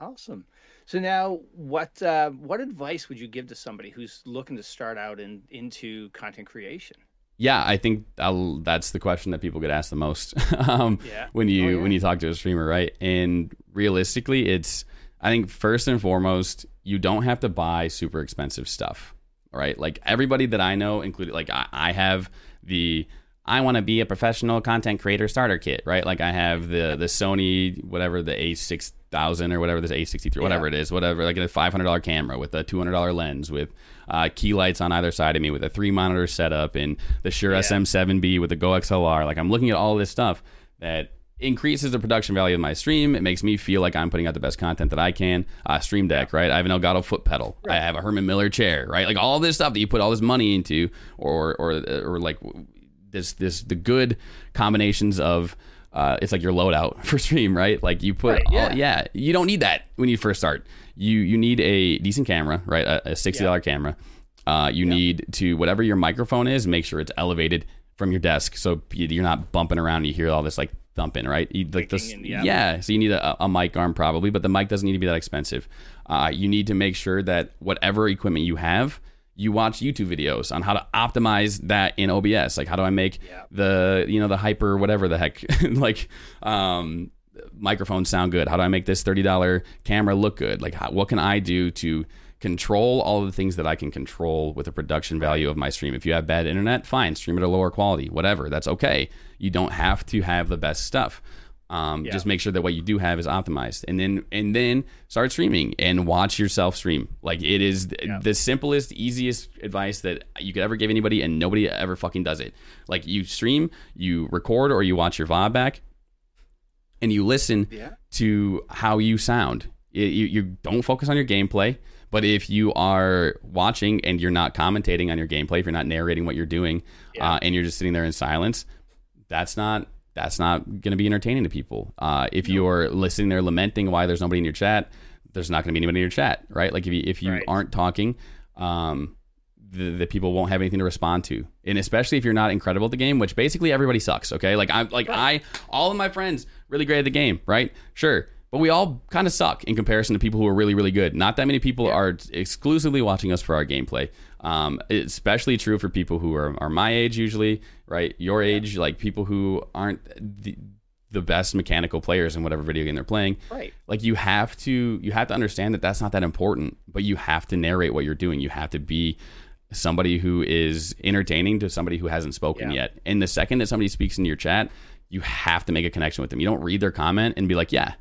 Awesome. So now, what uh, what advice would you give to somebody who's looking to start out in into content creation? yeah i think I'll, that's the question that people get asked the most um, Yeah. when you Oh, yeah. when you talk to a streamer right and realistically it's I think first and foremost, you don't have to buy super expensive stuff, right? Like everybody that I know, including like I, I have the I want to be a professional content creator starter kit, right? Like I have the the Sony whatever the A6000 or whatever this A63 whatever it is, whatever like a $500 camera with a $200 lens with uh, key lights on either side of me with a three monitor setup and the Shure Yeah. SM7B with the Go XLR. Like I'm looking at all this stuff that increases the production value of my stream. It makes me feel like I'm putting out the best content that I can. Uh, stream Deck, right? I have an Elgato foot pedal. I have a Herman Miller chair, right? Like all this stuff that you put all this money into, or or or like this this the good combinations of. Uh, it's like your loadout for stream, right? Like you put, Right, all, yeah. yeah, you don't need that when you first start. You you need a decent camera, right? A, a sixty dollar camera. Uh, you need to whatever your microphone is, make sure it's elevated from your desk, so you- you're not bumping around. And you hear all this like thumping, right? You, like this, yeah. yeah. So you need a, a mic arm probably, but the mic doesn't need to be that expensive. Uh, you need to make sure that whatever equipment you have, you watch YouTube videos on how to optimize that in OBS. Like how do I make Yeah. the you know the hyper whatever the heck like um, microphones sound good? How do I make this thirty dollar camera look good? Like how, what can I do to control all of the things that I can control with the production value of my stream? If you have bad internet, fine, stream at a lower quality, whatever. That's okay. You don't have to have the best stuff. Um, Yeah. Just make sure that what you do have is optimized, and then and then start streaming and watch yourself stream. Like it is th- Yeah. the simplest, easiest advice that you could ever give anybody, and nobody ever fucking does it. Like you stream, you record, or you watch your VOD back, and you listen Yeah. to how you sound. You, you, you don't focus on your gameplay, but if you are watching and you're not commentating on your gameplay, if you're not narrating what you're doing, uh, and you're just sitting there in silence, that's not that's not going to be entertaining to people. Uh, if you're listening there lamenting why there's nobody in your chat, there's not going to be anybody in your chat, right? Like if you if you Right. aren't talking, um, the, the people won't have anything to respond to, and especially if you're not incredible at the game, which basically everybody sucks. Okay, like I'm like I all of my friends really great at the game, right? Sure. But we all kind of suck in comparison to people who are really, really good. Not that many people are exclusively watching us for our gameplay. Um, especially true for people who are, are my age, usually, right? Your age, like people who aren't the, the best mechanical players in whatever video game they're playing Right. like you have to you have to understand that that's not that important but you have to narrate what you're doing you have to be somebody who is entertaining to somebody who hasn't spoken Yeah. yet and the second that somebody speaks in your chat you have to make a connection with them you don't read their comment and be like yeah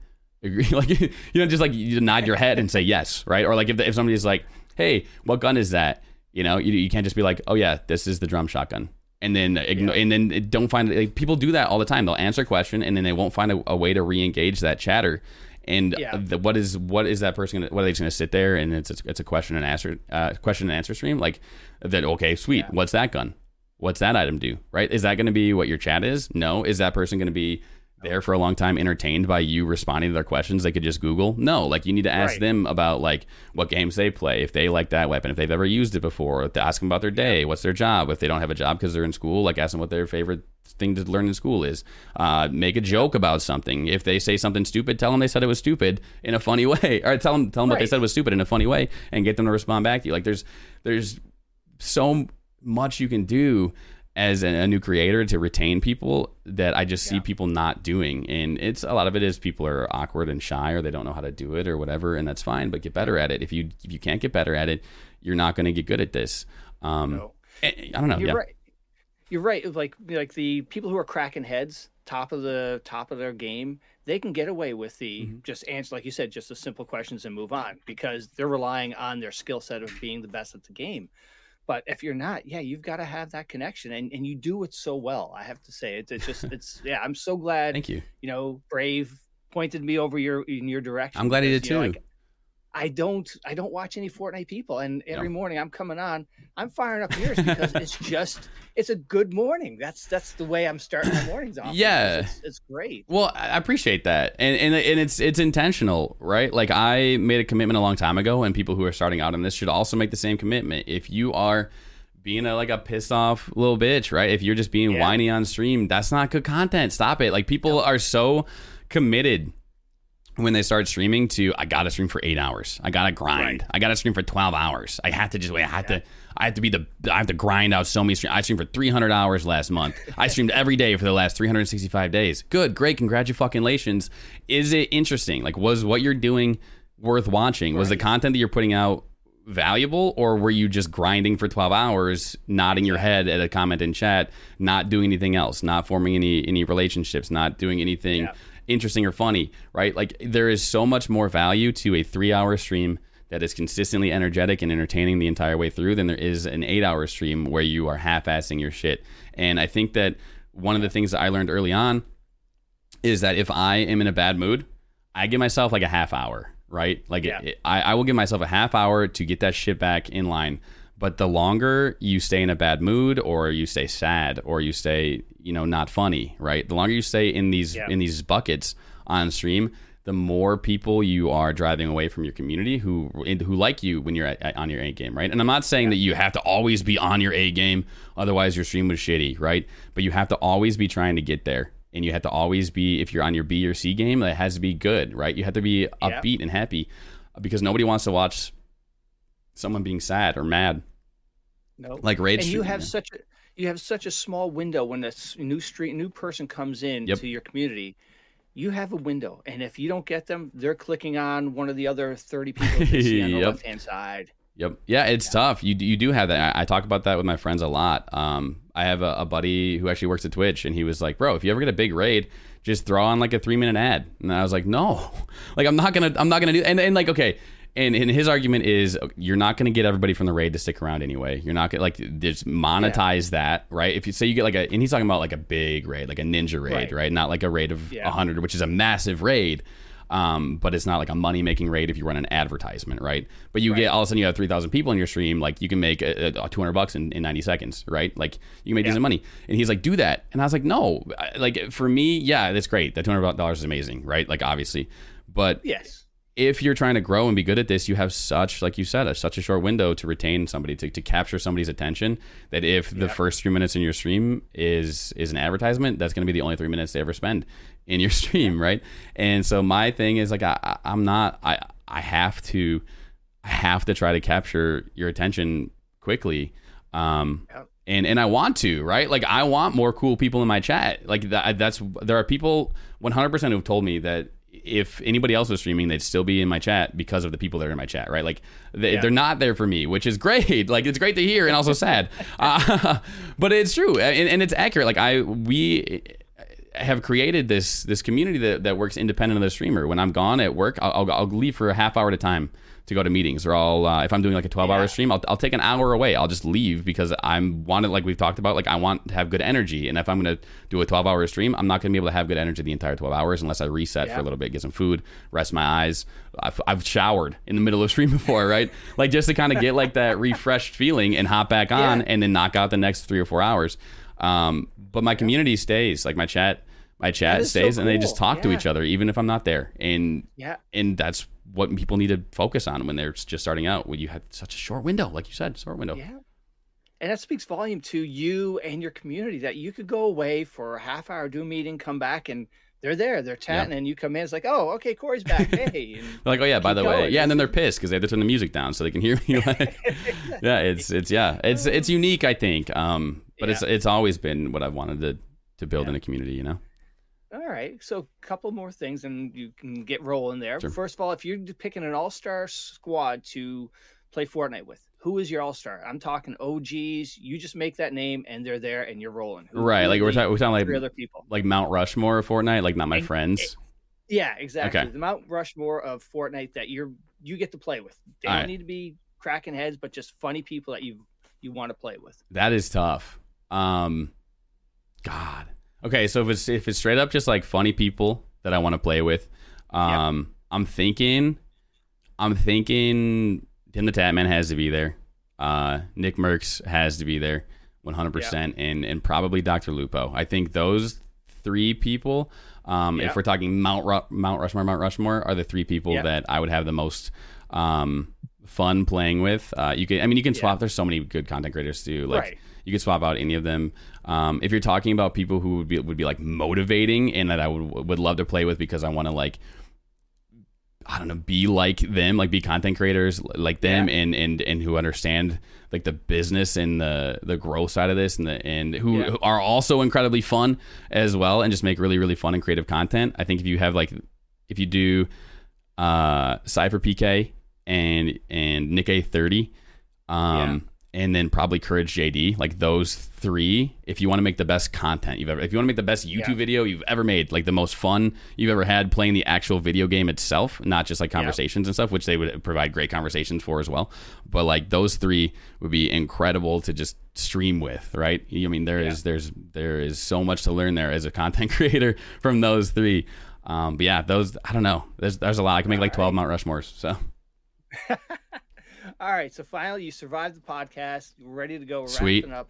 agree like you don't just like you nod your head and say yes right? Or like if, if somebody's like hey what gun is that? You know you, you can't just be like oh yeah this is the drum shotgun. And then igno- and then don't find like, people do that all the time. They'll answer a question and then they won't find a, a way to re-engage that chatter. And Yeah. the, what is what is that person gonna, what are they just going to sit there and it's a, it's a question and answer uh, question and answer stream? Like that okay sweet. What's that gun? What's that item do? Right? Is that going to be what your chat is? No. Is that person going to be there for a long time entertained by you responding to their questions they could just google? No like you need to ask Right. them about like what games they play if they like that weapon if they've ever used it before to ask them about their day what's their job if they don't have a job because they're in school like ask them what their favorite thing to learn in school is. Uh, make a joke about something. If they say something stupid tell them they said it was stupid in a funny way or tell them tell them what they said was stupid in a funny way and get them to respond back to you. Like there's there's so much you can do as a, new creator to retain people that I just see people not doing. And it's a lot of it is people are awkward and shy or they don't know how to do it or whatever, and that's fine. But get better at it. If you if you can't get better at it, you're not going to get good at this. Um, No. I I don't know. You're yeah. right. You're right. Like like the people who are cracking heads, top of the top of their game, they can get away with the Mm-hmm. just answer, like you said, just the simple questions and move on because they're relying on their skill set of being the best at the game. But if you're not, yeah, you've got to have that connection, and, and you do it so well. I have to say, it's, it's just it's yeah. I'm so glad Thank you. you know Brave pointed me over your in your direction. I'm glad he did you know, too. like, I don't I don't watch any Fortnite people, and every morning I'm coming on, I'm firing up yours because it's just it's a good morning. That's that's the way I'm starting my mornings off. Yeah. it's, it's great. Well, I appreciate that, and and and it's it's intentional, right? Like I made a commitment a long time ago, and people who are starting out on this should also make the same commitment. If you are being a like a pissed off little bitch, right? If you're just being Yeah. whiny on stream, that's not good content. Stop it. Like people are so committed when they started streaming to I gotta stream for eight hours. I gotta grind. Right. I gotta stream for twelve hours. I have to just wait. I have to. I have to be the. I have to grind out so many streams. I streamed for three hundred hours last month. I streamed every day for the last three hundred sixty five days. Good, great, congratulations. Is it interesting? Like, was what you're doing? worth watching? Was the content that you're putting out valuable, or were you just grinding for 12 hours, nodding your head at a comment in chat, not doing anything else, not forming any any relationships, not doing anything Yeah. Interesting or funny, right? Like there is so much more value to a three hour stream that is consistently energetic and entertaining the entire way through than there is an eight hour stream where you are half assing your shit. And I think that one of the things that I learned early on is that if I am in a bad mood, I give myself like a half hour, right? Like Yeah. it, I, I will give myself a half hour to get that shit back in line. But the longer you stay in a bad mood, or you stay sad, or you stay, you know, not funny, right? The longer you stay in these Yeah. in these buckets on stream, the more people you are driving away from your community who who like you when you're at, at- on your A game, right? And I'm not saying that you have to always be on your A game, otherwise your stream was shitty, right? But you have to always be trying to get there, and you have to always be if you're on your B or C game, it has to be good, right? You have to be upbeat and happy because nobody wants to watch someone being sad or mad No. like rage. and you have man. such a you have such a small window when a new street new person comes in Yep. to your community you have a window and if you don't get them they're clicking on one of the other 30 people that they see on the Yep. left hand side Yep. Yeah, it's tough. You you do have that. I, I talk about that with my friends a lot. Um, I have a, a buddy who actually works at Twitch, and he was like, "Bro, if you ever get a big raid, just throw on like a three minute ad." And I was like, "No, like I'm not gonna I'm not gonna do." And and like okay. And, and his argument is uh, you're not going to get everybody from the raid to stick around anyway. You're not going to like just monetize that, right? If you say you get like a, and he's talking about like a big raid, like a ninja raid, Right. right? Not like a raid of Yeah. 100, which is a massive raid. Um, but it's not like a money making raid if you run an advertisement, right? But you get all of a sudden you have 3,000 people in your stream, like you can make uh, uh, a, a 200 bucks in, in 90 seconds, right? Like you can make Yeah. decent money. And he's like, do that. And I was like, no, like for me, yeah, that's great. That $200 is amazing, right? Like obviously. But yes if you're trying to grow and be good at this, you have such, like you said, a, such a short window to retain somebody, to, to capture somebody's attention. That if the Yeah. first three minutes in your stream is is an advertisement, that's going to be the only three minutes they ever spend in your stream, right? And so my thing is like I, I'm not I I have to I have to try to capture your attention quickly. Um, Yep. and and I want to, right? Like I want more cool people in my chat. Like that, that's there are people 100% who've told me that if anybody else was streaming, they'd still be in my chat because of the people that are in my chat, right? Like they, Yeah. they're not there for me, which is great. Like it's great to hear and also sad, uh, but it's true and, and it's accurate. Like I we have created this this community that, that works independent of the streamer. When I'm gone at work, I'll, I'll, I'll leave for a half hour at a time to go to meetings, or I'll uh, if I'm doing like a 12 hour Yeah. stream, I'll, I'll take an hour away. I'll just leave because I'm wanted like we've talked about. Like I want to have good energy, and if I'm going to do a 12 hour stream, I'm not going to be able to have good energy the entire 12 hours unless I reset for a little bit, get some food, rest my eyes. I've, I've showered in the middle of stream before, right? like just to kind of get like that refreshed feeling and hop back on, Yeah. and then knock out the next three or four hours. Um, but my community stays, like my chat. My chat is so stays, and they just cool. talk to each other, even if I'm not there. And yeah and that's what people need to focus on when they're just starting out. When you have such a short window, like you said, short window. yeah and that speaks volume to you and your community that you could go away for a half hour do a meeting come back and they're there they're chatting and you come in it's like oh okay corey's back hey like, oh yeah, by the way, yeah, and then they're pissed because they have to turn the music down so they can hear me. Like, yeah, it's it's yeah, it's it's unique, I think. Um, but it's it's always been what I've wanted to to build Yeah. in a community. You know, All right. So a couple more things and you can get rolling there. Sure. First of all, if you're picking an all-star squad to play Fortnite with, who is your all-star? I'm talking OGs. You just make that name and they're there and you're rolling. Who- right? Like we're talking we're talking three like other people. like Mount Rushmore of Fortnite, like not my And- friends. Yeah, exactly. Okay. The Mount Rushmore of Fortnite that you're you get to play with. They All don't right. need to be cracking heads, but just funny people that you you want to play with. That is tough. Um, God. Okay, so if it's if it's straight up just like funny people that I want to play with, um, I'm thinking, I'm thinking Tim the Tatman has to be there. Uh, Nick Mercs has to be there, 100, percent and and probably Dr. Lupo. I think those three people. Um, Yeah. If we're talking Mount Ru- Mount Rushmore, Mount Rushmore are the three people Yeah. that I would have the most um, fun playing with. Uh, you can, I mean, you can Yeah. swap. There's so many good content creators too. Like Right. you could swap out any of them. Um, if you're talking about people who would be would be like motivating and that I would would love to play with because I want to like I don't know, be like them, like be content creators like them, Yeah. and and and who understand like the business and the the growth side of this, and the and who Yeah. who are also incredibly fun as well, and just make really really fun and creative content. I think if you have like if you do uh, SypherPK, and and NickEh30, um, and then probably Courage JD. Like those three, if you want to make the best content you've ever, if you want to make the best YouTube Yeah. video you've ever made, like the most fun you've ever had playing the actual video game itself, not just like conversations and stuff, which they would provide great conversations for as well. But like those three would be incredible to just stream with, right? I mean, there is Yeah. there's there is so much to learn there as a content creator from those three. Um, but yeah, those I don't know. There's there's a lot. I can make like twelve Mount Rushmores. So All right. So finally, you survived the podcast. You're ready to go. Sweet. wrapping up.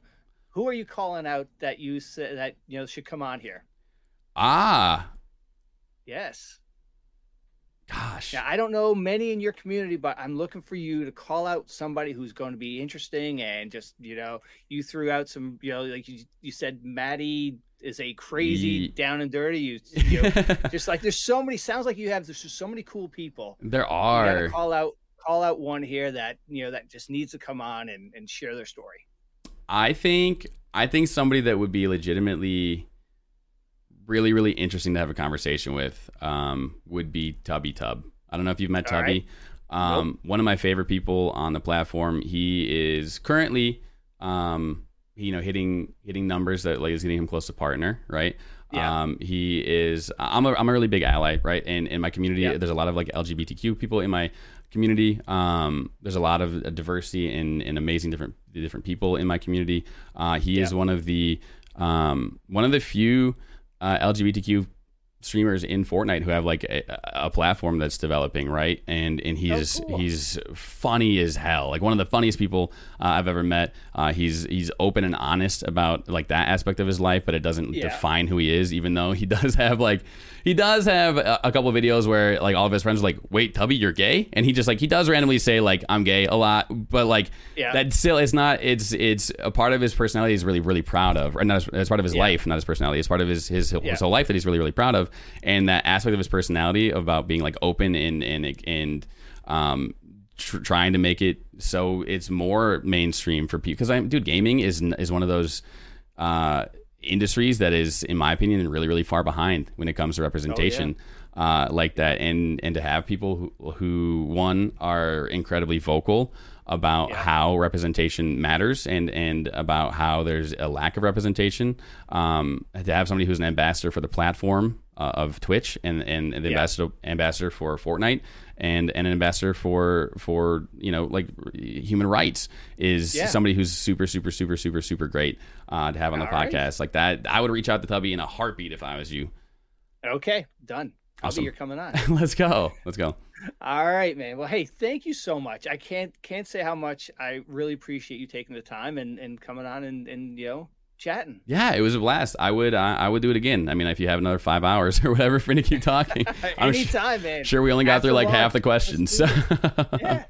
Who are you calling out that you said that you know should come on here? ah, Yes. gosh, Now I don't know many in your community, but I'm looking for you to call out somebody who's going to be interesting and just you know you threw out some you know like you, you said Maddie is a crazy Ye- down and dirty. You, you know, just like there's so many sounds like you have there's just so many cool people. there You are. call out call out one here that you know that just needs to come on and, and share their story. I think I think somebody that would be legitimately really really interesting to have a conversation with um, would be Tubby Tub. I don't know if you've met All Tubby. Um, One of my favorite people on the platform. He is currently, um, you know, hitting hitting numbers that like is getting him close to partner, right? Yeah. Um, he is. I'm a I'm a really big ally, right? And in my community, Yeah. there's a lot of like LGBTQ people in my community. Um, there's a lot of diversity and, and amazing different different people in my community. Uh, he is one of the um, one of the few uh, LGBTQ streamers in Fortnite who have like a, a platform that's developing, right? And and he's Oh, cool. he's funny as hell. Like one of the funniest people uh, I've ever met. Uh, he's he's open and honest about like that aspect of his life, but it doesn't Yeah. define who he is. Even though he does have like he does have a, a couple of videos where like all of his friends are like, "Wait, Tubby, you're gay?" And he just like he does randomly say like, "I'm gay" a lot, but like Yeah. that still it's not it's it's a part of his personality he's really really proud of or not as, it's part of his Yeah. life not his personality it's part of his his, Yeah. his whole life that he's really really proud of and that aspect of his personality about being like open and and and um tr- trying to make it so it's more mainstream for people because I'm dude gaming is is one of those uh industries that is in my opinion really really far behind when it comes to representation uh, like that, and and to have people who, who one are incredibly vocal about Yeah. how representation matters and and about how there's a lack of representation. Um, to have somebody who's an ambassador for the platform uh, of Twitch and and, and the Yeah. ambassador ambassador for Fortnite and and an ambassador for for you know like human rights is Yeah. somebody who's super super super super super great uh, to have on the All right. podcast like that. I would reach out to Tubby in a heartbeat if I was you. Okay, done. I'll Awesome. you're coming on. Let's go. Let's go. All right, man. Well, hey, thank you so much. I can't can't say how much I really appreciate you taking the time and, and coming on and, and you know chatting. Yeah, it was a blast. I would uh, I would do it again. I mean, if you have another five hours or whatever for me to keep talking, I'm Anytime, man. sure we only got After through like half the questions. So Yeah.